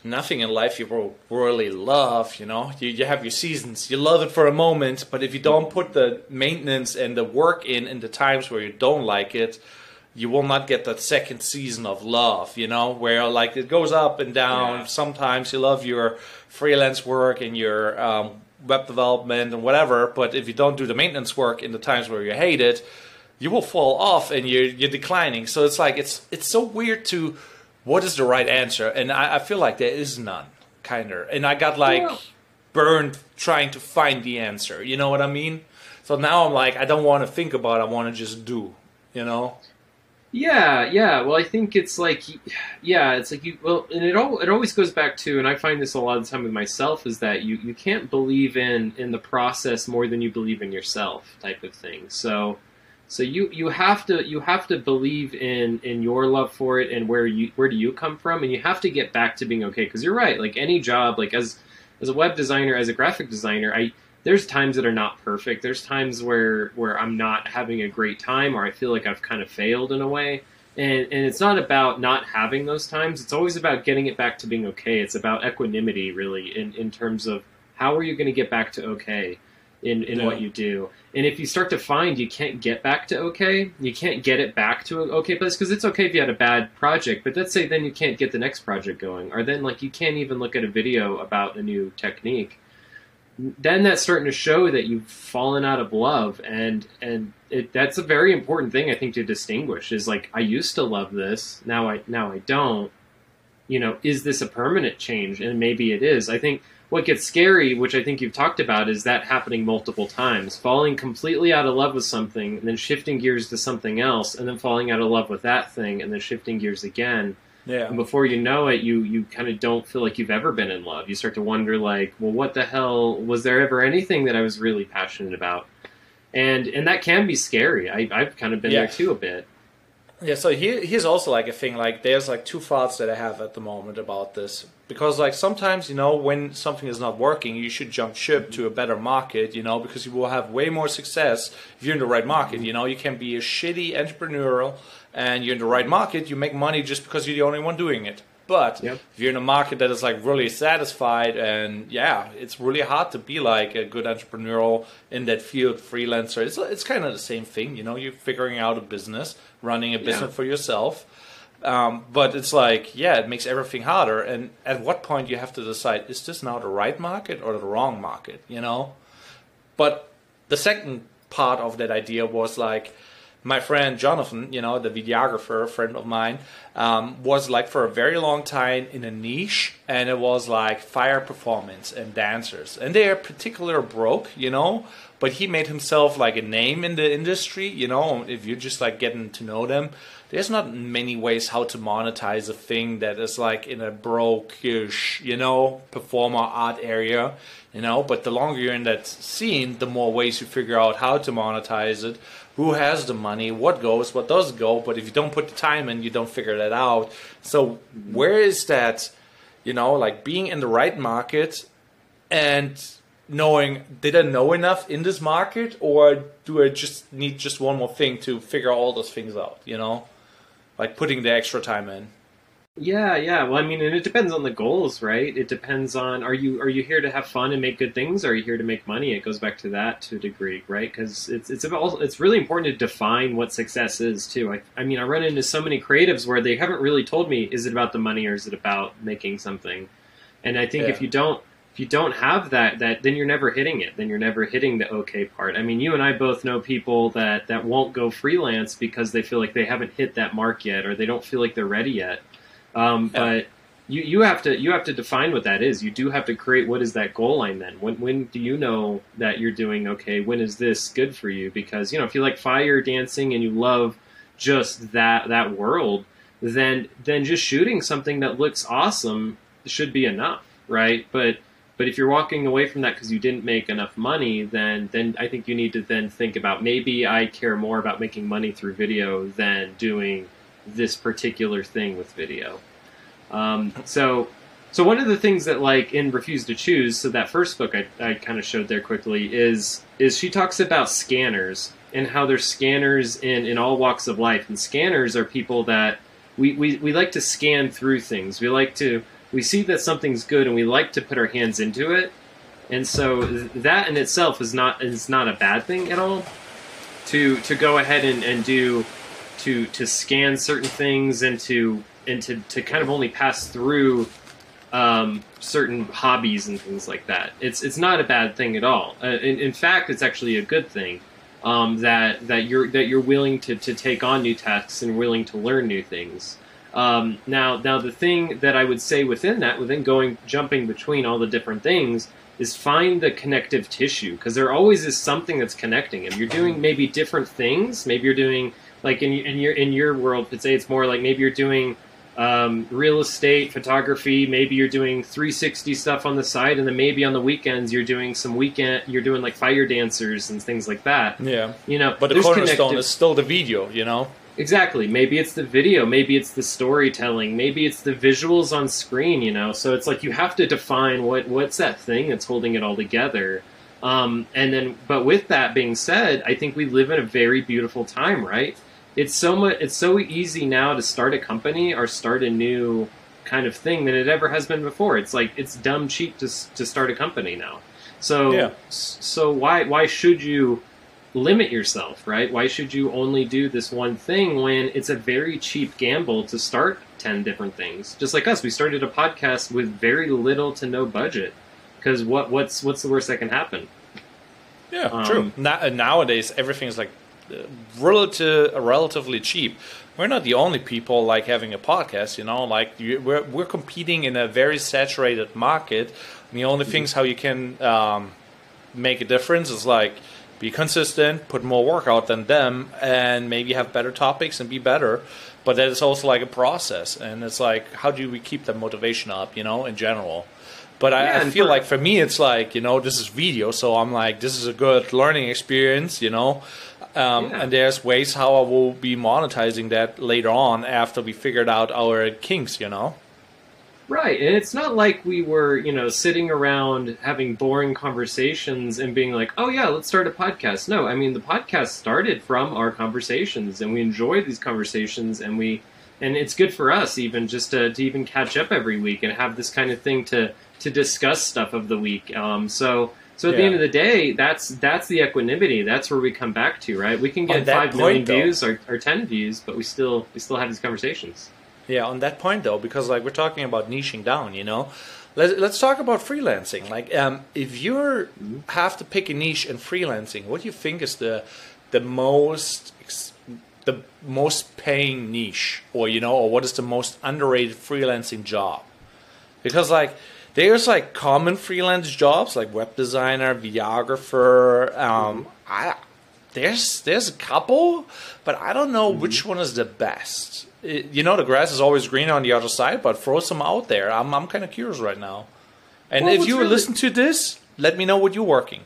nothing in life you will really love. You know, you you have your seasons, you love it for a moment, but if you don't put the maintenance and the work in in the times where you don't like it. You will not get that second season of love, you know, where like it goes up and down. Yeah. Sometimes you love your freelance work and your um, web development and whatever, but if you don't do the maintenance work in the times where you hate it, you will fall off and you're you're declining. So it's like it's it's so weird to what is the right answer, and I, I feel like there is none, kind of. And I got like Yeah. burned trying to find the answer. You know what I mean? So now I'm like I don't want to think about. it, I want to just do. You know? Yeah, yeah. Well, I think it's like, yeah, it's like you. Well, and it all it always goes back to, and I find this a lot of the time with myself is that you you can't believe in in the process more than you believe in yourself, type of thing. So, so you you have to you have to believe in in your love for it and where you where do you come from, and you have to get back to being okay. Because you're right. Like any job, like as as a web designer, as a graphic designer, I there's times that are not perfect. There's times where where I'm not having a great time, or I feel like I've kind of failed in a way. And and it's not about not having those times. It's always about getting it back to being okay. It's about equanimity, really, in in terms of how are you going to get back to okay in in Yeah. what you do. And if you start to find you can't get back to okay, you can't get it back to an okay place because it's okay if you had a bad project, but let's say then you can't get the next project going, or then like you can't even look at a video about a new technique then that's starting to show that you've fallen out of love and and it, that's a very important thing i think to distinguish is like i used to love this now i now i don't you know is this a permanent change and maybe it is i think what gets scary which i think you've talked about is that happening multiple times falling completely out of love with something and then shifting gears to something else and then falling out of love with that thing and then shifting gears again Yeah. and before you know it, you you kind of don't feel like you've ever been in love. You start to wonder, like, well, what the hell was there ever anything that I was really passionate about? And and that can be scary. I, I've kind of been Yeah. there too a bit. Yeah, so here, here's also like a thing. Like, there's like two thoughts that I have at the moment about this because, like, sometimes you know when something is not working, you should jump ship to a better market. You know, because you will have way more success if you're in the right market. You know, you can be a shitty entrepreneurial, and you're in the right market. You make money just because you're the only one doing it. But Yep. if you're in a market that is like really satisfied, and yeah, it's really hard to be like a good entrepreneurial in that field, freelancer. It's it's kind of the same thing, you know. You're figuring out a business, running a business Yeah. for yourself. Um, but it's like, yeah, it makes everything harder. And at what point you have to decide: is this now the right market or the wrong market? You know. But the second part of that idea was like my friend Jonathan, you know, the videographer, friend of mine, um, was like for a very long time in a niche, and it was like fire performance and dancers, and they are particular broke, you know, but he made himself like a name in the industry. You know, if you're just like getting to know them, there's not many ways how to monetize a thing that is like in a broke-ish, you know, performer art area, you know. But the longer you're in that scene, the more ways you figure out how to monetize it, who has the money, what goes, what doesn't go. But if you don't put the time in, you don't figure that out. So where is that, you know, like being in the right market and knowing did I know enough in this market or do I just need just one more thing to figure all those things out, you know? Like putting the extra time in. Yeah, yeah. Well, I mean, and it depends on the goals, right? It depends on are you are you here to have fun and make good things, or are you here to make money? It goes back to that to a degree, right? Because it's it's about it's really important to define what success is too. I, I mean, I run into so many creatives where they haven't really told me is it about the money or is it about making something, and I think Yeah. if you don't if you don't have that that then you're never hitting it. Then you're never hitting the okay part. I mean you and i both know people that that won't go freelance because they feel like they haven't hit that mark yet or they don't feel like they're ready yet. Um, Yeah. but you, you have to you have to define what that is. You do have to create what is that goal line then? When when do you know that you're doing okay? When is this good for you? Because you know if you like fire dancing and you love just that that world then then just shooting something that looks awesome should be enough right? But but if you're walking away from that because you didn't make enough money, then then I think you need to then think about maybe I care more about making money through video than doing this particular thing with video. Um, so so one of the things that like in Refuse to Choose, so that first book I, I kind of showed there quickly is is she talks about scanners and how there's scanners in, in all walks of life. And scanners are people that we, we, we like to scan through things. We like to we see that something's good and we like to put our hands into it. And so that in itself is not is not a bad thing at all. To to go ahead and, and do to to scan certain things and to and to, to kind of only pass through um, certain hobbies and things like that. It's it's not a bad thing at all. Uh, in, in fact, it's actually a good thing um, that that you're that you're willing to, to take on new tasks and willing to learn new things. Um, now, now the thing that I would say within that, within going jumping between all the different things, is find the connective tissue because there always is something that's connecting them. You're doing maybe different things. Maybe you're doing like in, in your in your world, let's say it's more like maybe you're doing um, real estate photography. Maybe you're doing 360 stuff on the side, and then maybe on the weekends you're doing some weekend. You're doing like fire dancers and things like that. Yeah. You know, But the cornerstone connective- is still the video, you know? Exactly. Maybe it's the video. Maybe it's the storytelling. Maybe it's the visuals on screen. You know, so it's like you have to define what what's that thing that's holding it all together. Um, and then, but with that being said, I think we live in a very beautiful time, right? It's so much. It's so easy now to start a company or start a new kind of thing than it ever has been before. It's like it's dumb cheap to to start a company now. So Yeah. so why why should you limit yourself, right? Why should you only do this one thing when it's a very cheap gamble to start 10 different things? Just like us, we started a podcast with very little to no budget. Because what, what's, what's the worst that can happen? Yeah, Um, true. Na- uh, nowadays, everything's like uh, relative, relatively cheap. We're not the only people like having a podcast, you know. Like you, we're we're competing in a very saturated market. And the only things how you can um, make a difference is like be consistent, put more work out than them, and maybe have better topics and be better. But that is also like a process, and it's like how do we keep that motivation up, you know, in general. But I, Yeah, I and feel for- like for me, it's like you know, this is video, so I'm like, this is a good learning experience, you know. Um, Yeah. And there's ways how I will be monetizing that later on after we figured out our kinks, you know. Right, and it's not like we were, you know, sitting around having boring conversations and being like, "Oh yeah, let's start a podcast." No, I mean the podcast started from our conversations, and we enjoy these conversations, and we, and it's good for us even just to, to even catch up every week and have this kind of thing to to discuss stuff of the week. Um, so. So at the end of the day, that's that's the equanimity. That's where we come back to, right? We can get five million though- views or, or ten views, but we still we still have these conversations. Yeah, on that point though, because like we're talking about niching down, you know, let's let's talk about freelancing. Like, um, if you have to pick a niche in freelancing, what do you think is the the most the most paying niche, or you know, or what is the most underrated freelancing job? Because like there's like common freelance jobs like web designer, videographer. Um, I there's there's a couple, but I don't know which one is the best. It- you know, the grass is always green on the other side, but throw some out there. I'm I'm kind of curious right now. And Well, if you really- listen to this, let me know what you're working.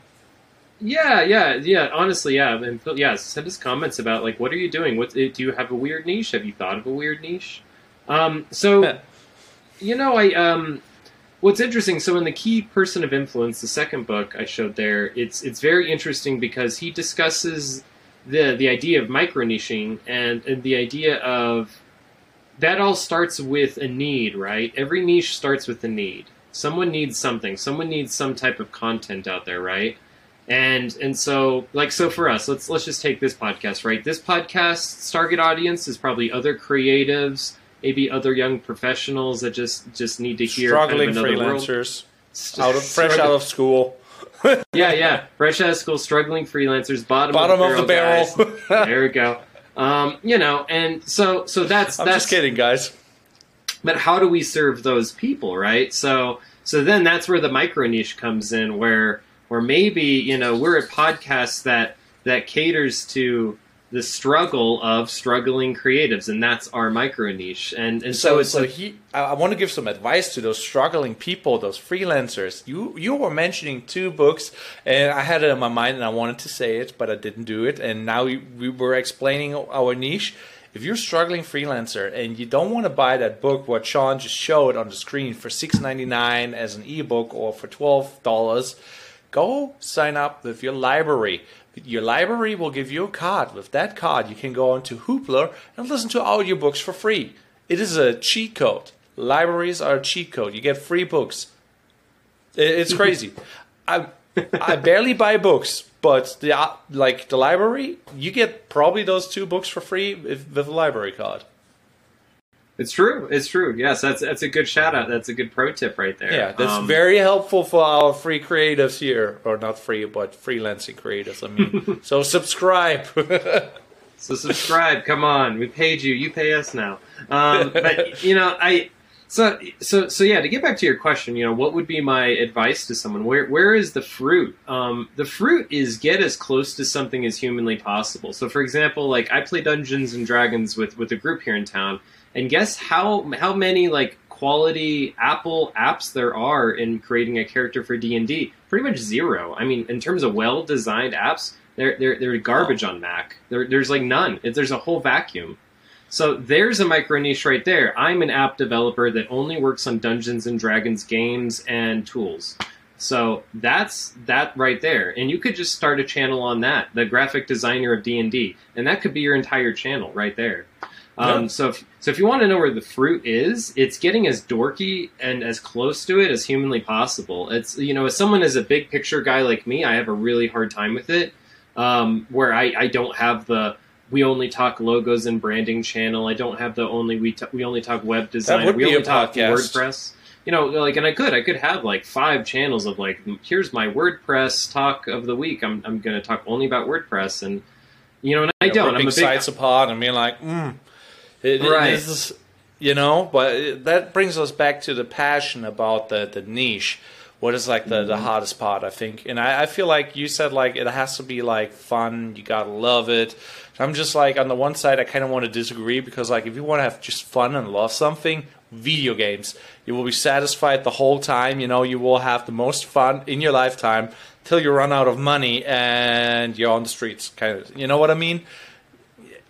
Yeah, yeah, yeah. Honestly, yeah, and yeah. Send us comments about like what are you doing? What do you have a weird niche? Have you thought of a weird niche? Um, so, you know, I um, what's interesting. So in the key person of influence, the second book I showed there, it's it's very interesting because he discusses the the idea of micro niching and, and the idea of that all starts with a need, right? Every niche starts with a need. Someone needs something. Someone needs some type of content out there, right? And and so like so for us, let's let's just take this podcast, right? This podcast's target audience is probably other creatives, maybe other young professionals that just just need to hear Struggling kind of another world. freelancers, out of fresh out of school, [laughs] yeah, yeah, fresh out of school, struggling freelancers, bottom, bottom of the barrel. of the barrel. there we go. [laughs] Um, you know, and so so that's I'm that's just kidding, guys. but how do we serve those people right so so then that's where the micro niche comes in where where maybe you know we're a podcast that that caters to the struggle of struggling creatives and that's our micro niche and and so, So, it's so like he, I, want to give some advice to those struggling people, those freelancers. You, you were mentioning two books, and I had it in my mind, and I wanted to say it, but I didn't do it. And now we, we were explaining our niche. If you're a struggling freelancer and you don't want to buy that book, what Sean just showed on the screen for six ninety nine as an ebook or for twelve dollars, go sign up with your library. Your library will give you a card. With that card, you can go onto Hoopla and listen to audiobooks for free. It is a cheat code. Libraries are a cheat code. You get free books. It's crazy. I I barely buy books, but the uh, like the library, you get probably those two books for free if, with a library card. It's true it's true yes that's that's a good shout out that's a good pro tip right there Yeah, that's Um, very helpful for our free creatives here, or not free, but freelancing creatives. I mean, [laughs] so subscribe. [laughs] So subscribe, come on. We paid you. You pay us now. Um, but you know, I so so so yeah. To get back to your question, you know, what would be my advice to someone? Where where is the fruit? Um, the fruit is get as close to something as humanly possible. So, for example, like I play Dungeons and Dragons with with a group here in town, and guess how how many like quality Apple apps there are in creating a character for D and D? Pretty much zero. I mean, in terms of well designed apps, they're they're they're garbage on Mac. There, there's like none. There's a whole vacuum. So there's a micro niche right there. I'm an app developer that only works on Dungeons and Dragons games and tools. So that's that right there, and you could just start a channel on that. The graphic designer of D and D, and that could be your entire channel right there. Um, Yeah. So if so, if you want to know where the fruit is, it's getting as dorky and as close to it as humanly possible. It's you know, as someone as a big picture guy like me, I have a really hard time with it. Um, where I, I don't have the we only talk logos and branding channel. I don't have the only we t- we only talk web design. we only talk podcast. WordPress. You know, like, and I could, I could have like five channels of like, here's my WordPress talk of the week. I'm, I'm going to talk only about WordPress, and you know, and I don't. I'm a big, sites apart and being like, mm, it, it- Right. this is, you know. But that brings us back to the passion about the the niche. What is like the, the Mm-hmm. hardest part, I think, and I, I feel like you said like it has to be like fun. You gotta love it. I'm just like on the one side, I kind of want to disagree because like if you want to have just fun and love something, video games, you will be satisfied the whole time. You know, you will have the most fun in your lifetime till you run out of money and you're on the streets. Kind of, you know what I mean?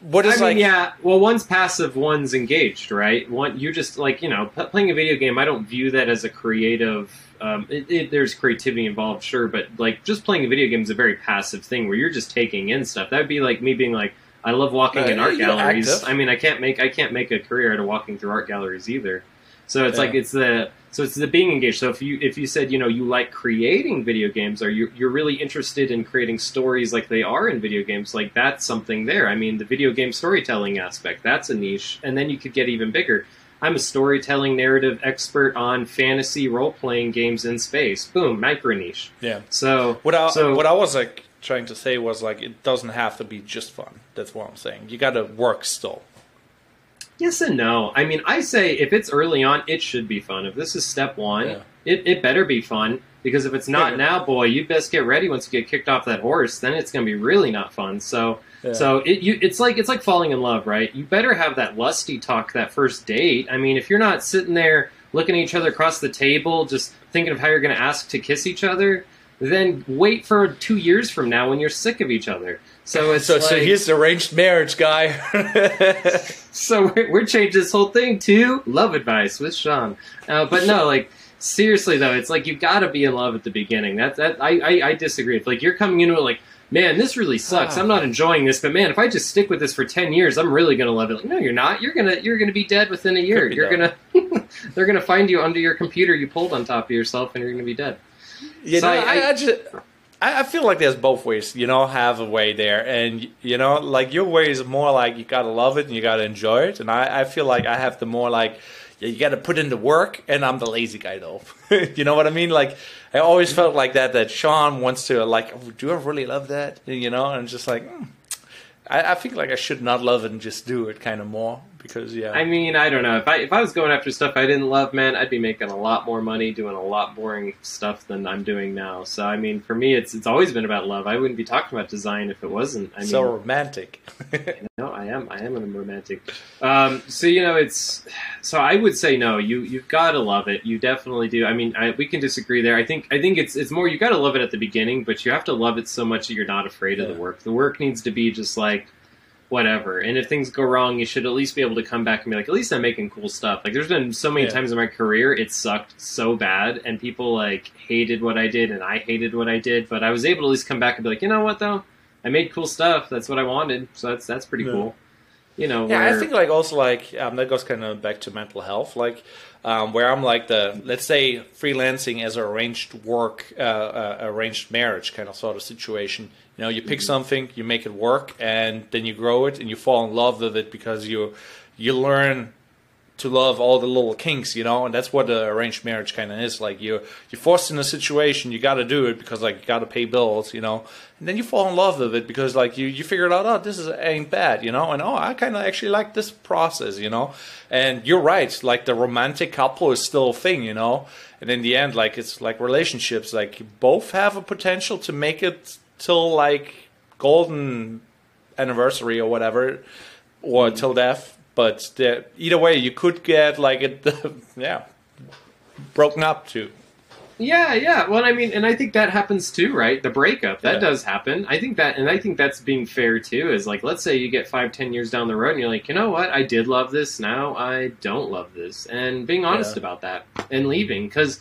What I is mean, like? yeah. Well, one's passive, one's engaged, right? One, you're just like you know, p- playing a video game. I don't view that as a creative. Um, it, it, there's creativity involved, sure, but like just playing a video game is a very passive thing where you're just taking in stuff. That'd be like me being like, I love walking Uh, in art galleries. active. I mean, I can't make I can't make a career out of walking through art galleries either. So it's Yeah. like it's the so it's the being engaged. So if you if you said you know you like creating video games, or you you're really interested in creating stories like they are in video games, like that's something there. I mean, the video game storytelling aspect that's a niche, and then you could get even bigger. I'm a storytelling narrative expert on fantasy role playing games in space. Boom, micro niche. Yeah. So What I so what I was like trying to say was like it doesn't have to be just fun. That's what I'm saying. You got to work still. Yes and no. I mean, I say if it's early on, it should be fun. If this is step one, Yeah. it, it better be fun. Because if it's not Yeah. now, boy, you best get ready once you get kicked off that horse. Then it's going to be really not fun. So, Yeah. so it you it's like it's like falling in love, right? You better have that lusty talk that first date. I mean, if you're not sitting there looking at each other across the table, just thinking of how you're going to ask to kiss each other, then wait for two years from now when you're sick of each other. [laughs] So it's so, so like- here's the arranged marriage guy. [laughs] so we're, we're changing this whole thing to love advice with Sean. Uh, but no, like seriously though, it's like you've got to be in love at the beginning. That that I, I I disagree. If like you're coming into it like. Man, this really sucks. Ah. I'm not enjoying this, but man, if I just stick with this for ten years, I'm really gonna love it. Like, no, you're not. You're gonna you're gonna be dead within a year. You're gonna [laughs] they're gonna find you under your computer you pulled on top of yourself, and you're gonna be dead. You So know, I- I, I just I, I feel like there's both ways. You know, have a way there, and you know, like your way is more like you gotta love it and you gotta enjoy it, and I, I feel like I have the more like you gotta put in the work, and I'm the lazy guy though. [laughs] you know what I mean? Like I always felt like that. That Sean wants to like, "Oh, do I really love that? You know, and just like. hmm. I, think like I should not love it and just do it kind of more because yeah. I mean, I don't know. If I if I was going after stuff I didn't love, man, I'd be making a lot more money doing a lot boring stuff than I'm doing now. So I mean, for me, it's it's always been about love. I wouldn't be talking about design if it wasn't. I mean, so romantic. [laughs] no, I am. I am a romantic. Um, so you know, it's. So I would say no. You you've got to love it. You definitely do. I mean, I, we can disagree there. I think I think it's it's more you got to love it at the beginning, but you have to love it so much that you're not afraid of the work. The work needs to be just like whatever. And if things go wrong, you should at least be able to come back and be like, at least I'm making cool stuff. Like there's been so many Yeah. times in my career it sucked so bad, and people like hated what I did, and I hated what I did. But I was able to at least come back and be like, you know what though, I made cool stuff. That's what I wanted. So that's that's pretty Yeah. cool. You know, Yeah, where- I think like also like um, that goes kind of back to mental health, like um, where I'm like the let's say freelancing as a arranged work, uh, uh, arranged marriage kind of sort of situation. You know, you pick something, you make it work, and then you grow it, and you fall in love with it because you you learn to love all the little kinks, you know, and that's what the arranged marriage kind of is. Like you're you're forced in a situation, you got to do it because like you got to pay bills, you know, and then you fall in love with it because like you you figured out, oh, this is ain't bad, you know, and oh, I kind of actually like this process, you know, and you're right, like the romantic couple is still a thing, you know, and in the end, like it's like relationships, like you both have a potential to make it till like golden anniversary or whatever, or mm-hmm. till death. But the, either way, you could get like it, [laughs] yeah, broken up too. Yeah, yeah. Well, I mean, and I think that happens too, right? The breakup that Yeah. does happen. I think that, and I think that's being fair too. Is like, let's say you get five, ten years down the road, and you're like, you know what? I did love this. Now I don't love this, and being honest Yeah. about that and leaving because.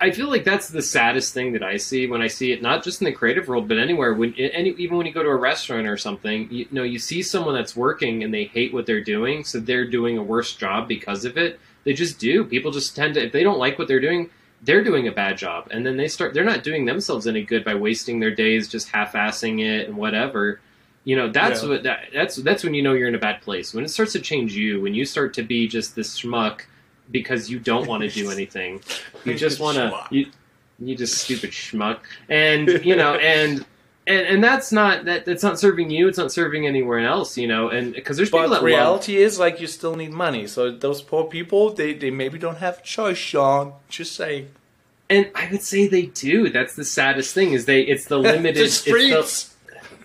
I feel like that's the saddest thing that I see when I see it, not just in the creative world, but anywhere. When any, even when you go to a restaurant or something, you, know, you see someone that's working and they hate what they're doing, so they're doing a worse job because of it. They just do. People just tend to, if they don't like what they're doing, they're doing a bad job and then they start they're not doing themselves any good by wasting their days just half-assing it and whatever you know that's Yeah. what that, that's that's when you know you're in a bad place when it starts to change you when you start to be just this schmuck because you don't want to do [laughs] anything you just want to you you just stupid schmuck and you know [laughs] and and, and that's not that that's not serving you it's not serving anywhere else you know and because there's people But that love reality is like you still need money. So those poor people, they, they maybe don't have a choice, Sean. Just say and I would say they do. That's the saddest thing is they. It's the [laughs] limited. the it's the- streets.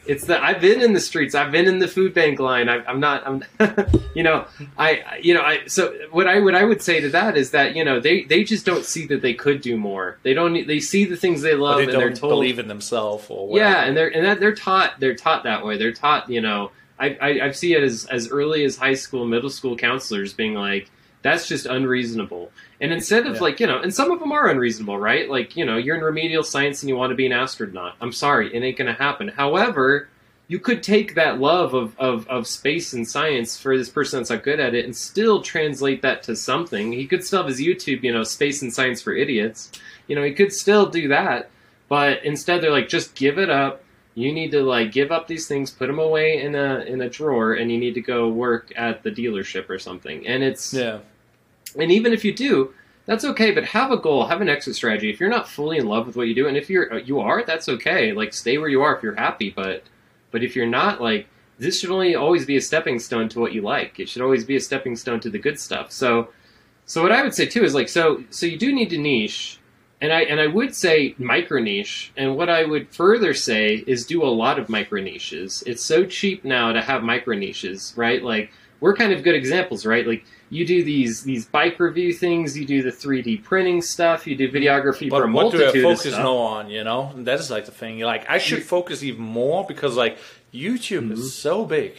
It's the I've been in the streets. I've been in the food bank line. I, I'm not. I'm. [laughs] you know. I. You know. I. So what I what I would say to that is that you know they they just don't see that they could do more. They don't. They see the things they love they and they're don't told. believe in themselves or whatever. yeah, and they're and that they're taught. They're taught that way. They're taught. You know. I I, I see it as as early as high school, middle school counselors being like. That's just unreasonable. And instead of Yeah. like, you know, and some of them are unreasonable, right? Like, you know, you're in remedial science and you want to be an astronaut. I'm sorry, it ain't going to happen. However, you could take that love of, of, of space and science for this person that's not good at it and still translate that to something. He could still have his YouTube, you know, space and science for idiots. You know, he could still do that. But instead, they're like, just give it up. You need to like give up these things, put them away in a in a drawer, and you need to go work at the dealership or something. And it's Yeah. And even if you do, that's okay. But have a goal, have an exit strategy. If you're not fully in love with what you do, and if you're uh, you are, that's okay. Like stay where you are if you're happy. But but if you're not, like this should only always be a stepping stone to what you like. It should always be a stepping stone to the good stuff. So, so what I would say too is like, so so you do need to niche, and I and I would say micro niche. And what I would further say is do a lot of micro niches. It's so cheap now to have micro niches, right? Like we're kind of good examples, right? Like you do these these bike review things, you do the 3D printing stuff, you do videography but for a what do I of focus stuff. no on? You know, and that is like the thing. Like I should focus even more because like YouTube Mm-hmm. is so big.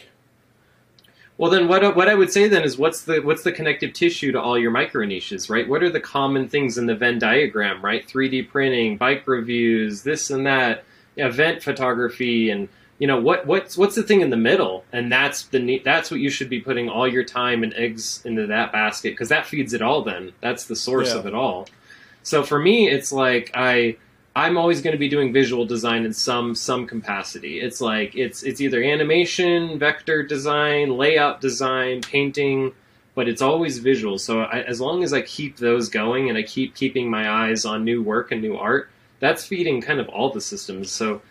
Well, then what what I would say then is what's the what's the connective tissue to all your micro niches, right? What are the common things in the Venn diagram, right? 3D printing, bike reviews, this and that, event photography, and you know what what's what's the thing in the middle? And that's the ne- that's what you should be putting all your time and eggs into that basket because that feeds it all. Then that's the source Yeah. of it all. So for me, it's like I I'm always going to be doing visual design in some some capacity. It's like it's it's either animation, vector design, layout design, painting, but it's always visual. So I, as long as I keep those going and I keep keeping my eyes on new work and new art, that's feeding kind of all the systems. So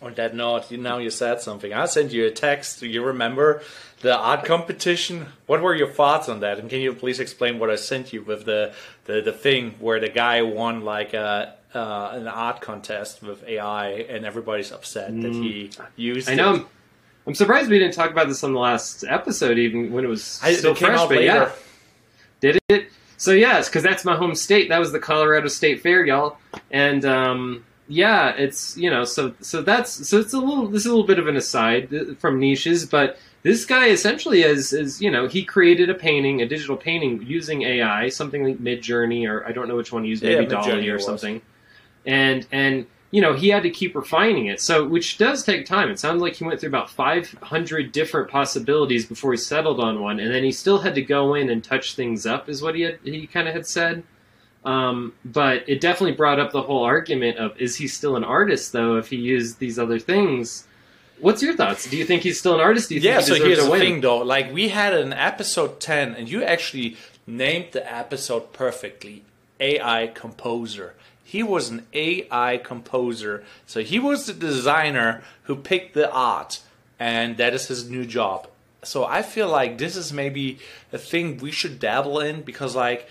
On that note, you, now you said something. I sent you a text. Do you remember the art competition? What were your thoughts on that? And can you please explain what I sent you with the the, the thing where the guy won like a, uh, an art contest with AI and everybody's upset that he used Mm. I know it. I'm, surprised we didn't talk about this on the last episode, even when it was I, still it fresh. out but later. yeah, did it? So yes, because that's my home state. That was the Colorado State Fair, y'all. And um, yeah, it's you know, so so that's so it's a little. This is a little bit of an aside uh, from niches, but this guy essentially is is you know he created a painting, a digital painting using AI, something like Midjourney or I don't know which one he used, maybe Midjourney DALL-E or was. something. And and you know he had to keep refining it, so which does take time. It sounds like he went through about five hundred different possibilities before he settled on one, and then he still had to go in and touch things up, is what he had, he kind of had said. Um, but it definitely brought up the whole argument of is he still an artist though if he used these other things? What's your thoughts? Do you think he's still an artist? Do you Yeah, so here's a the win? thing though. Like we had an episode 10 and you actually named the episode perfectly. AI composer. He was an AI composer. So he was the designer who picked the art and that is his new job. So I feel like this is maybe a thing we should dabble in because like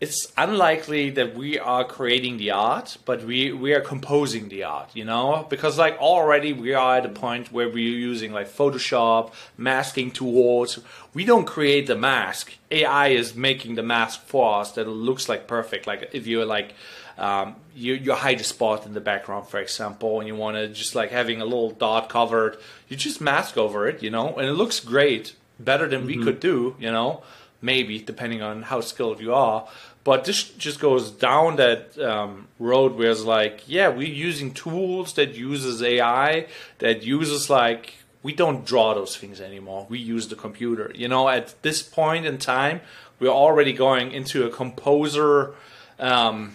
it's unlikely that we are creating the art, but we, we are composing the art, you know? Because like already we are at a point where we're using like Photoshop, masking tools. We don't create the mask. AI is making the mask for us that looks like perfect. Like if you're like um, you you hide a spot in the background, for example, and you want to just like having a little dot covered, you just mask over it, you know, and it looks great, better than we could do, you know, maybe depending on how skilled you are. But this just goes down that um, road where it's like, yeah, we're using tools that uses AI, that uses like we don't draw those things anymore. We use the computer. You know, at this point in time, we're already going into a composer um,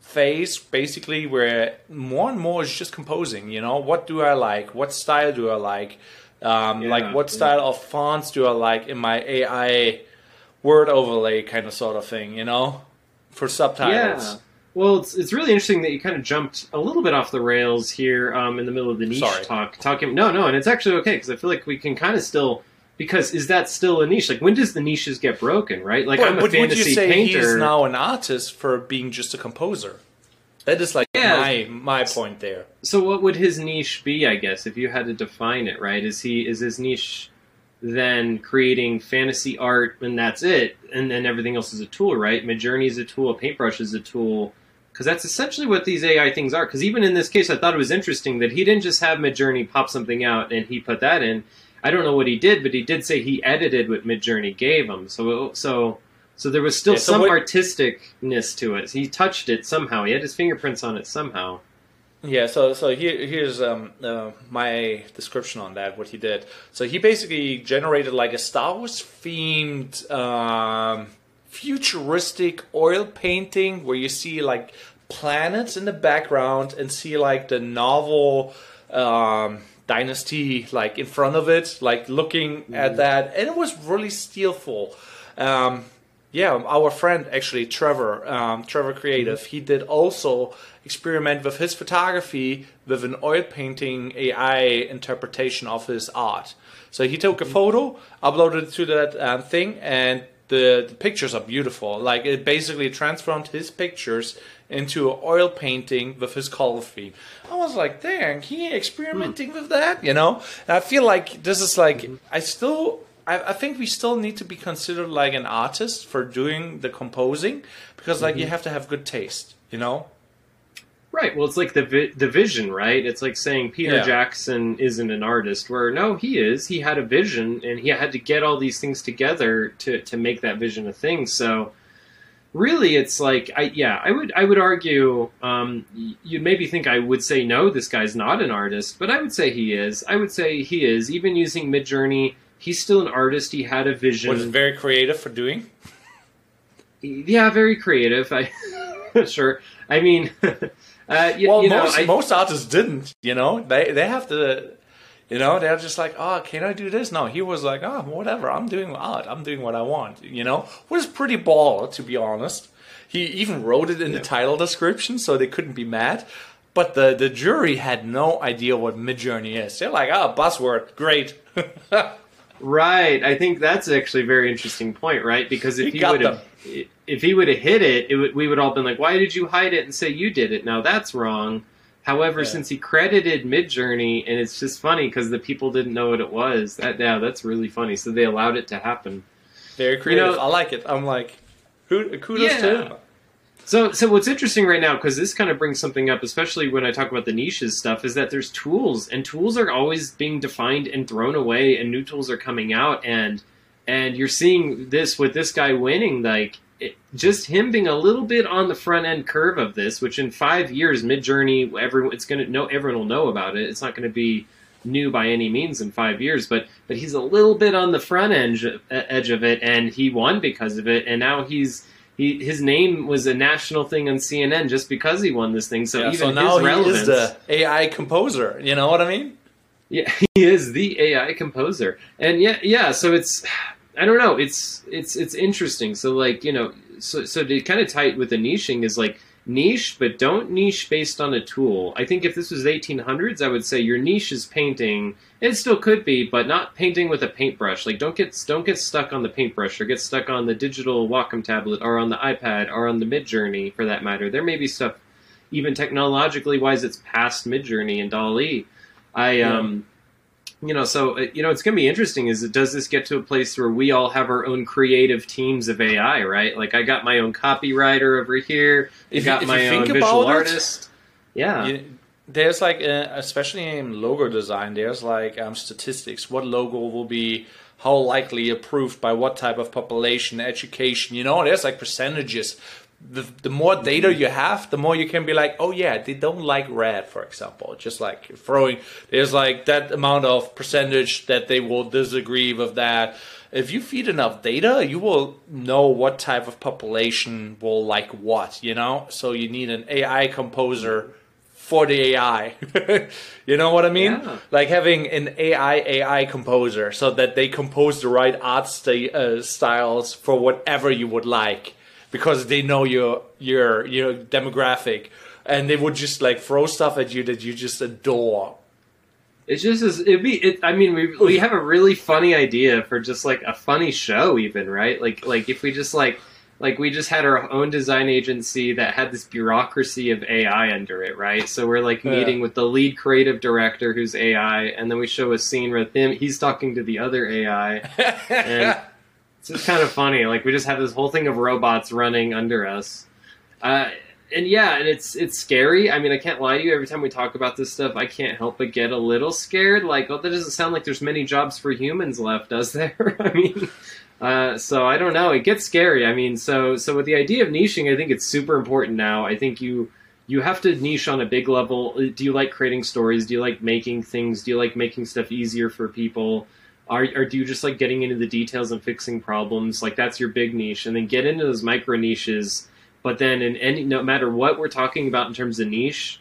phase, basically, where more and more is just composing. You know, what do I like? What style do I like? Um, Yeah, like, what yeah. style of fonts do I like in my AI word overlay kind of sort of thing? You know, for subtitles. Yeah. Well, it's, it's really interesting that you kind of jumped a little bit off the rails here um, in the middle of the niche Sorry. talk. Talking, no, no, and it's actually okay because I feel like we can kind of still because is that still a niche? Like when does the niches get broken? Right? Like but I'm a would, would fantasy you say painter. he's now an artist for being just a composer? That is like Yeah. my my point there. So what would his niche be? I guess if you had to define it, right? Is he is his niche then creating fantasy art and that's it, and then everything else is a tool, right? Midjourney is a tool, a Paintbrush is a tool, because that's essentially what these AI things are. Because even in this case, I thought it was interesting that he didn't just have Midjourney pop something out and he put that in. I don't know what he did, but he did say he edited what Midjourney gave him. So so so there was still Yeah, so some what- artisticness to it. He touched it somehow. He had his fingerprints on it somehow. Yeah, so so here here's um, uh, my description on that. What he did. So he basically generated like a Star Wars themed, um, futuristic oil painting where you see like planets in the background and see like the novel um, dynasty like in front of it, like looking at that, and it was really skillful. Um, yeah, our friend actually Trevor, um, Trevor Creative, he did also experiment with his photography with an oil painting AI interpretation of his art. So he took a photo, uploaded it to that um, thing, and the, the pictures are beautiful. Like it basically transformed his pictures into an oil painting with his color theme. I was like, dang, he experimenting mm. with that, you know? And I feel like this is like, mm-hmm. I still I, I, think we still need to be considered like an artist for doing the composing because like mm-hmm. you have to have good taste, you know. Right. Well, it's like the vi- the vision, right? It's like saying Peter yeah. Jackson isn't an artist. Where no, he is. He had a vision, and he had to get all these things together to to make that vision a thing. So, really, it's like, I yeah, I would I would argue. Um, you'd maybe think I would say no, this guy's not an artist, but I would say he is. I would say he is. Even using Midjourney he's still an artist. He had a vision. Was very creative for doing? Yeah, very creative. I [laughs] sure. I mean, [laughs] uh, you, well, you most know, I, most artists didn't. You know, they they have to. You know, they're just like, oh, can I do this? No, he was like, oh, whatever. I'm doing art. I'm doing what I want. You know, was pretty ball to be honest. He even wrote it in yeah. the title description, so they couldn't be mad. But the, the jury had no idea what Midjourney is. They're like, oh, buzzword, great. [laughs] Right. I think that's actually a very interesting point, right? Because if he, he would have if he would have hit it, it would, we would all been like, "Why did you hide it and say you did it?" Now that's wrong. However, yeah. since he credited Midjourney, and it's just funny because the people didn't know what it was. That yeah, that's really funny. So they allowed it to happen. Very creative. You know, I like it. I'm like, kudos yeah. to him. So, so what's interesting right now, because this kind of brings something up, especially when I talk about the niches stuff, is that there's tools, and tools are always being defined and thrown away, and new tools are coming out, and and you're seeing this with this guy winning, like it, just him being a little bit on the front end curve of this, which in five years, Midjourney, everyone, it's gonna know, everyone will know about it. It's not going to be new by any means in five years, but but he's a little bit on the front edge uh, edge of it, and he won because of it, and now he's he his name was a national thing on CNN just because he won this thing. So yeah, even so now his relevance, he is the AI composer. You know what I mean? Yeah, [laughs] he is the AI composer, and yeah, yeah. So it's I don't know. It's it's it's interesting. So like you know, so so to kind of tight with the niching is like niche, but don't niche based on a tool. I think if this was 1800s, I would say your niche is painting. It still could be, but not painting with a paintbrush. Like don't get don't get stuck on the paintbrush or get stuck on the digital Wacom tablet or on the iPad or on the Midjourney for that matter. There may be stuff even technologically wise it's past Midjourney and DALL-E. I yeah. Um, you know, so uh, you know, it's going to be interesting. Is it does this get to a place where we all have our own creative teams of AI, right? Like I got my own copywriter over here. I got you, my own visual artist. It, yeah. You, there's like, uh, especially in logo design, there's like um, statistics. What logo will be how likely approved by what type of population, education. You know, there's like percentages the, the more data you have, the more you can be like, oh yeah, they don't like red, for example. Just like throwing, there's like that amount of percentage that they will disagree with that. If you feed enough data, you will know what type of population will like what, you know? So you need an AI composer for the AI. [laughs] you know what I mean? Yeah. Like having an AI AI composer so that they compose the right art st- uh, styles for whatever you would like because they know your your your demographic, and they would just like throw stuff at you that you just adore. It's just as it be. It, I mean, we we have a really funny idea for just like a funny show, even right? Like like if we just like like we just had our own design agency that had this bureaucracy of AI under it, right? So we're like meeting yeah. with the lead creative director who's AI, and then we show a scene with him. He's talking to the other AI, [laughs] and it's just kind of funny. Like we just have this whole thing of robots running under us. Uh, and yeah, and it's it's scary. I mean, I can't lie to you. Every time we talk about this stuff, I can't help but get a little scared. Like, oh, that doesn't sound like there's many jobs for humans left, does there? [laughs] I mean, uh, so I don't know. It gets scary. I mean, so so with the idea of niching, I think it's super important now. I think you you have to niche on a big level. Do you like creating stories? Do you like making things? Do you like making stuff easier for people? Are, or do you just like getting into the details and fixing problems? Like that's your big niche, and then get into those micro niches. But then, in any no matter what we're talking about in terms of niche,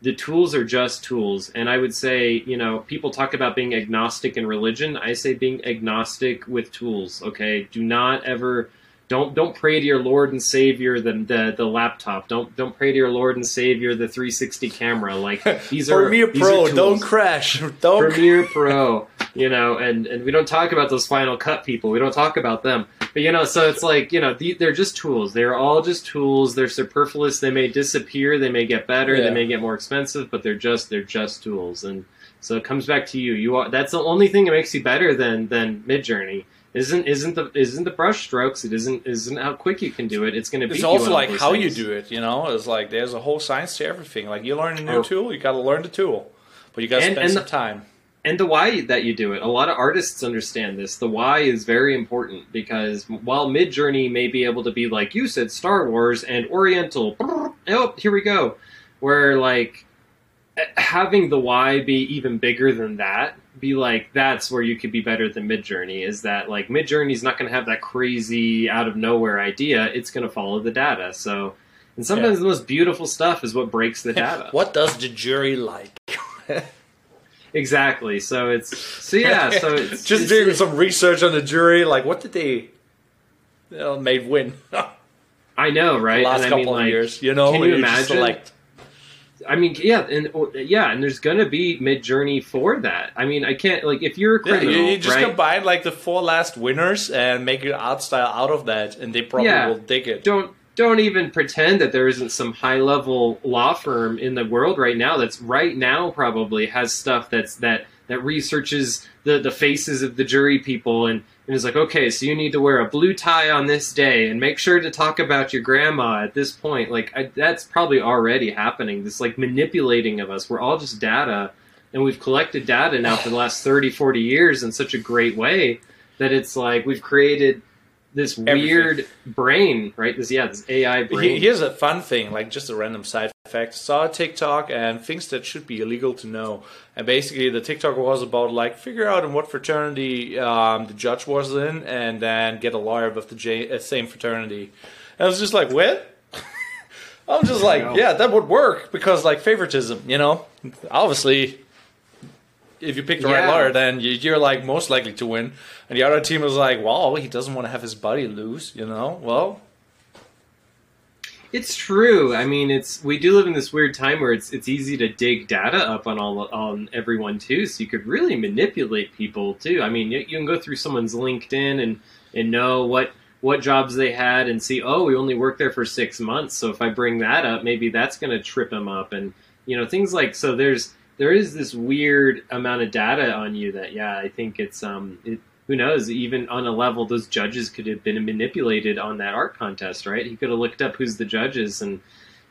the tools are just tools. And I would say, you know, people talk about being agnostic in religion. I say being agnostic with tools. Okay, do not ever don't don't pray to your Lord and Savior the the, the laptop. Don't don't pray to your Lord and Savior the 360 camera. Like [laughs] these are Premiere Pro. are. Don't crash. [laughs] Don't. Premiere Pro, [laughs] you know, and and we don't talk about those Final Cut people. We don't talk about them. But you know, so it's like you know, the, they're just tools. They're all just tools. They're superfluous. They may disappear. They may get better. Yeah. They may get more expensive. But they're just they're just tools. And so it comes back to you. You are that's the only thing that makes you better than than Midjourney. Isn't isn't the isn't the brush strokes? It isn't isn't how quick you can do it. It's going to be. It's also like how you do it. You know, it's like there's a whole science to everything. Like you learn a new Oh. tool, you got to learn the tool, but you got to spend and some the- time. And the why that you do it. A lot of artists understand this. The why is very important because while Midjourney may be able to be like you said, Star Wars and Oriental. Oh, here we go. Where like eh, having the why be even bigger than that, be like that's where you could be better than Midjourney. Is that like Midjourney's not going to have that crazy out of nowhere idea. It's going to follow the data. So. And sometimes the most beautiful stuff is what breaks the [laughs] data. What does the jury like? [laughs] Exactly. So it's so yeah. [laughs] So it's just it's- doing some research on the jury. Like, what did they uh, made win I know, right? last and I couple mean, of like, years? You know, can you imagine? select- I mean, yeah, and yeah, and there's gonna be Midjourney for that. I mean, I can't like if you're a Yeah, you, you just right? combine like the four last winners and make your art style out of that, and they probably Yeah. will dig it. don't don't even pretend that there isn't some high level law firm in the world right now that's right now probably has stuff that's that that researches the the faces of the jury people and and is like okay so you need to wear a blue tie on this day and make sure to talk about your grandma at this point. Like I, that's probably already happening. This like manipulating of us. We're all just data and we've collected data now for the last 30 40 years in such a great way that it's like we've created this Everything. weird brain, right? This yeah, this AI brain. Here's a fun thing, like just a random side fact. Saw a TikTok and things that should be illegal to know. And basically, the TikTok was about like figure out in what fraternity um, the judge was in, and then get a lawyer with the J- uh, same fraternity. And I was just like, what? [laughs] I'm just like, yeah, that would work because like favoritism, you know. Obviously, if you pick the right Yeah. lawyer, then you- you're like most likely to win. And the other team is like, well, he doesn't want to have his buddy lose, you know. Well, It's true. I mean, it's we do live in this weird time where it's it's easy to dig data up on all on everyone too. So you could really manipulate people too. I mean, you, you can go through someone's LinkedIn and and know what what jobs they had and see. Oh, we only worked there for six months. So if I bring that up, maybe that's going to trip them up. And you know things like so. There's there is this weird amount of data on you that yeah, I think it's um it, who knows? Even on a level, those judges could have been manipulated on that art contest, right? He could have looked up who's the judges and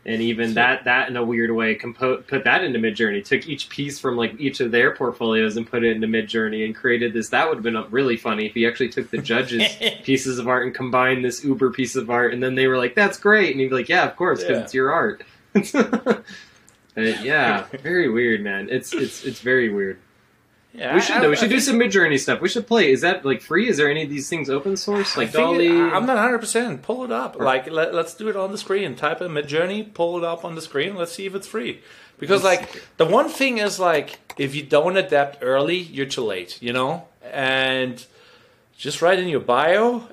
and even that that in a weird way compo- put that into Midjourney. Took each piece from like each of their portfolios and put it into Midjourney and created this. That would have been really funny if he actually took the judges' [laughs] pieces of art and combined this Uber piece of art, and then they were like, "That's great," and he'd be like, "Yeah, of course, because Yeah. it's your art." [laughs] Uh, yeah, very weird, man. It's it's it's very weird. yeah, We should I- though. We I should do think- some Midjourney stuff. We should play. Is that like free? Is there any of these things open source? Like I DALL-E? it- I'm not 100. percent Pull it up. Like let, let's do it on the screen. Type in Midjourney. Pull it up on the screen. Let's see if it's free. Because like the one thing is like if you don't adapt early, you're too late. You know, and just write in your bio,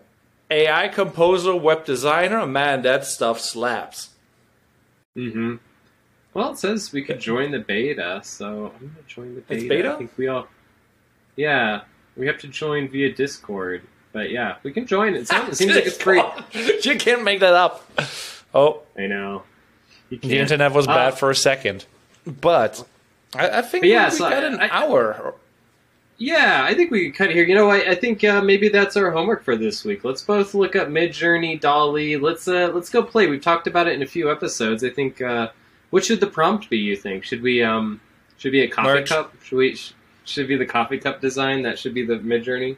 AI composer, web designer. Man, that stuff slaps. Mm-hmm. Well, it says we could join the beta, so I'm gonna join the beta. It's beta? I think we all. Yeah, we have to join via Discord, but yeah, we can join. It, sounds, it seems like [laughs] it's free. [laughs] you can't make that up. Oh, I know. You the internet was Uh, bad for a second, but I, I think But yeah, we so got an I- hour. Yeah, I think we could cut here. You know, I, I think uh, maybe that's our homework for this week. Let's both look up Midjourney, DALL-E. Let's uh, let's go play. We've talked about it in a few episodes. I think. Uh, what should the prompt be? You think? Should we um should be a coffee Merch. cup? Should we should be the coffee cup design? That should be the Midjourney.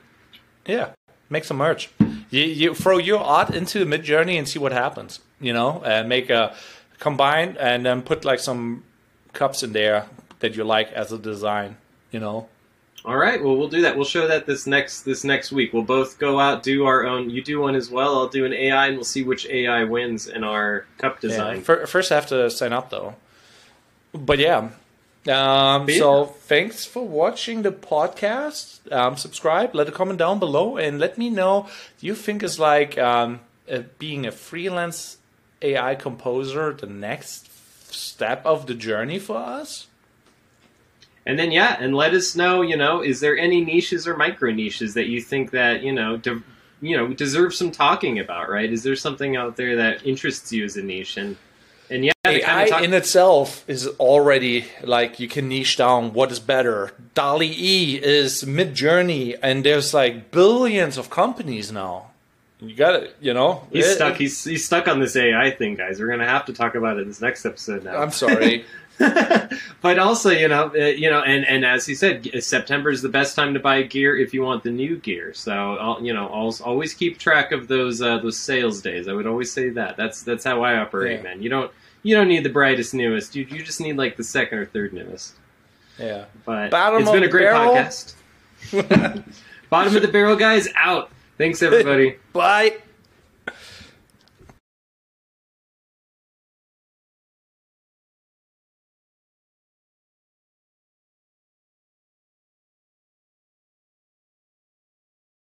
Yeah, make some merch. You, you throw your art into Midjourney and see what happens. You know, and make a combine and then put like some cups in there that you like as a design. You know, All right. Well, we'll do that. We'll show that this next this next week. We'll both go out do our own. You do one as well. I'll do an AI, and we'll see which AI wins in our cup design. Yeah. Fir- First, I have to sign up though. But yeah. Um, so thanks for watching the podcast. Um, subscribe, let a comment down below, and let me know. Do you think is like um, uh, being a freelance AI composer the next step of the journey for us? And then yeah, and let us know. You know, is there any niches or micro niches that you think that you know, de- you know, deserve some talking about? Right? Is there something out there that interests you as a niche? And and yeah, AI kind of talk- in itself is already like you can niche down what is better. DALI E is Midjourney, and there's like billions of companies now. You got it, you know. He's It- stuck. He's he's stuck on this AI thing, guys. We're gonna have to talk about it in this next episode now. I'm sorry. [laughs] [laughs] but also, you know, uh, you know, and and as he said, September is the best time to buy gear if you want the new gear. So, I'll, you know, always, always keep track of those uh, those sales days. I would always say that. That's that's how I operate, Yeah. man. You don't you don't need the brightest newest. You you just need like the second or third newest. yeah. But Bottom it's of been a great barrel. podcast. [laughs] Bottom of the barrel, guys. Out. Thanks, everybody. Bye.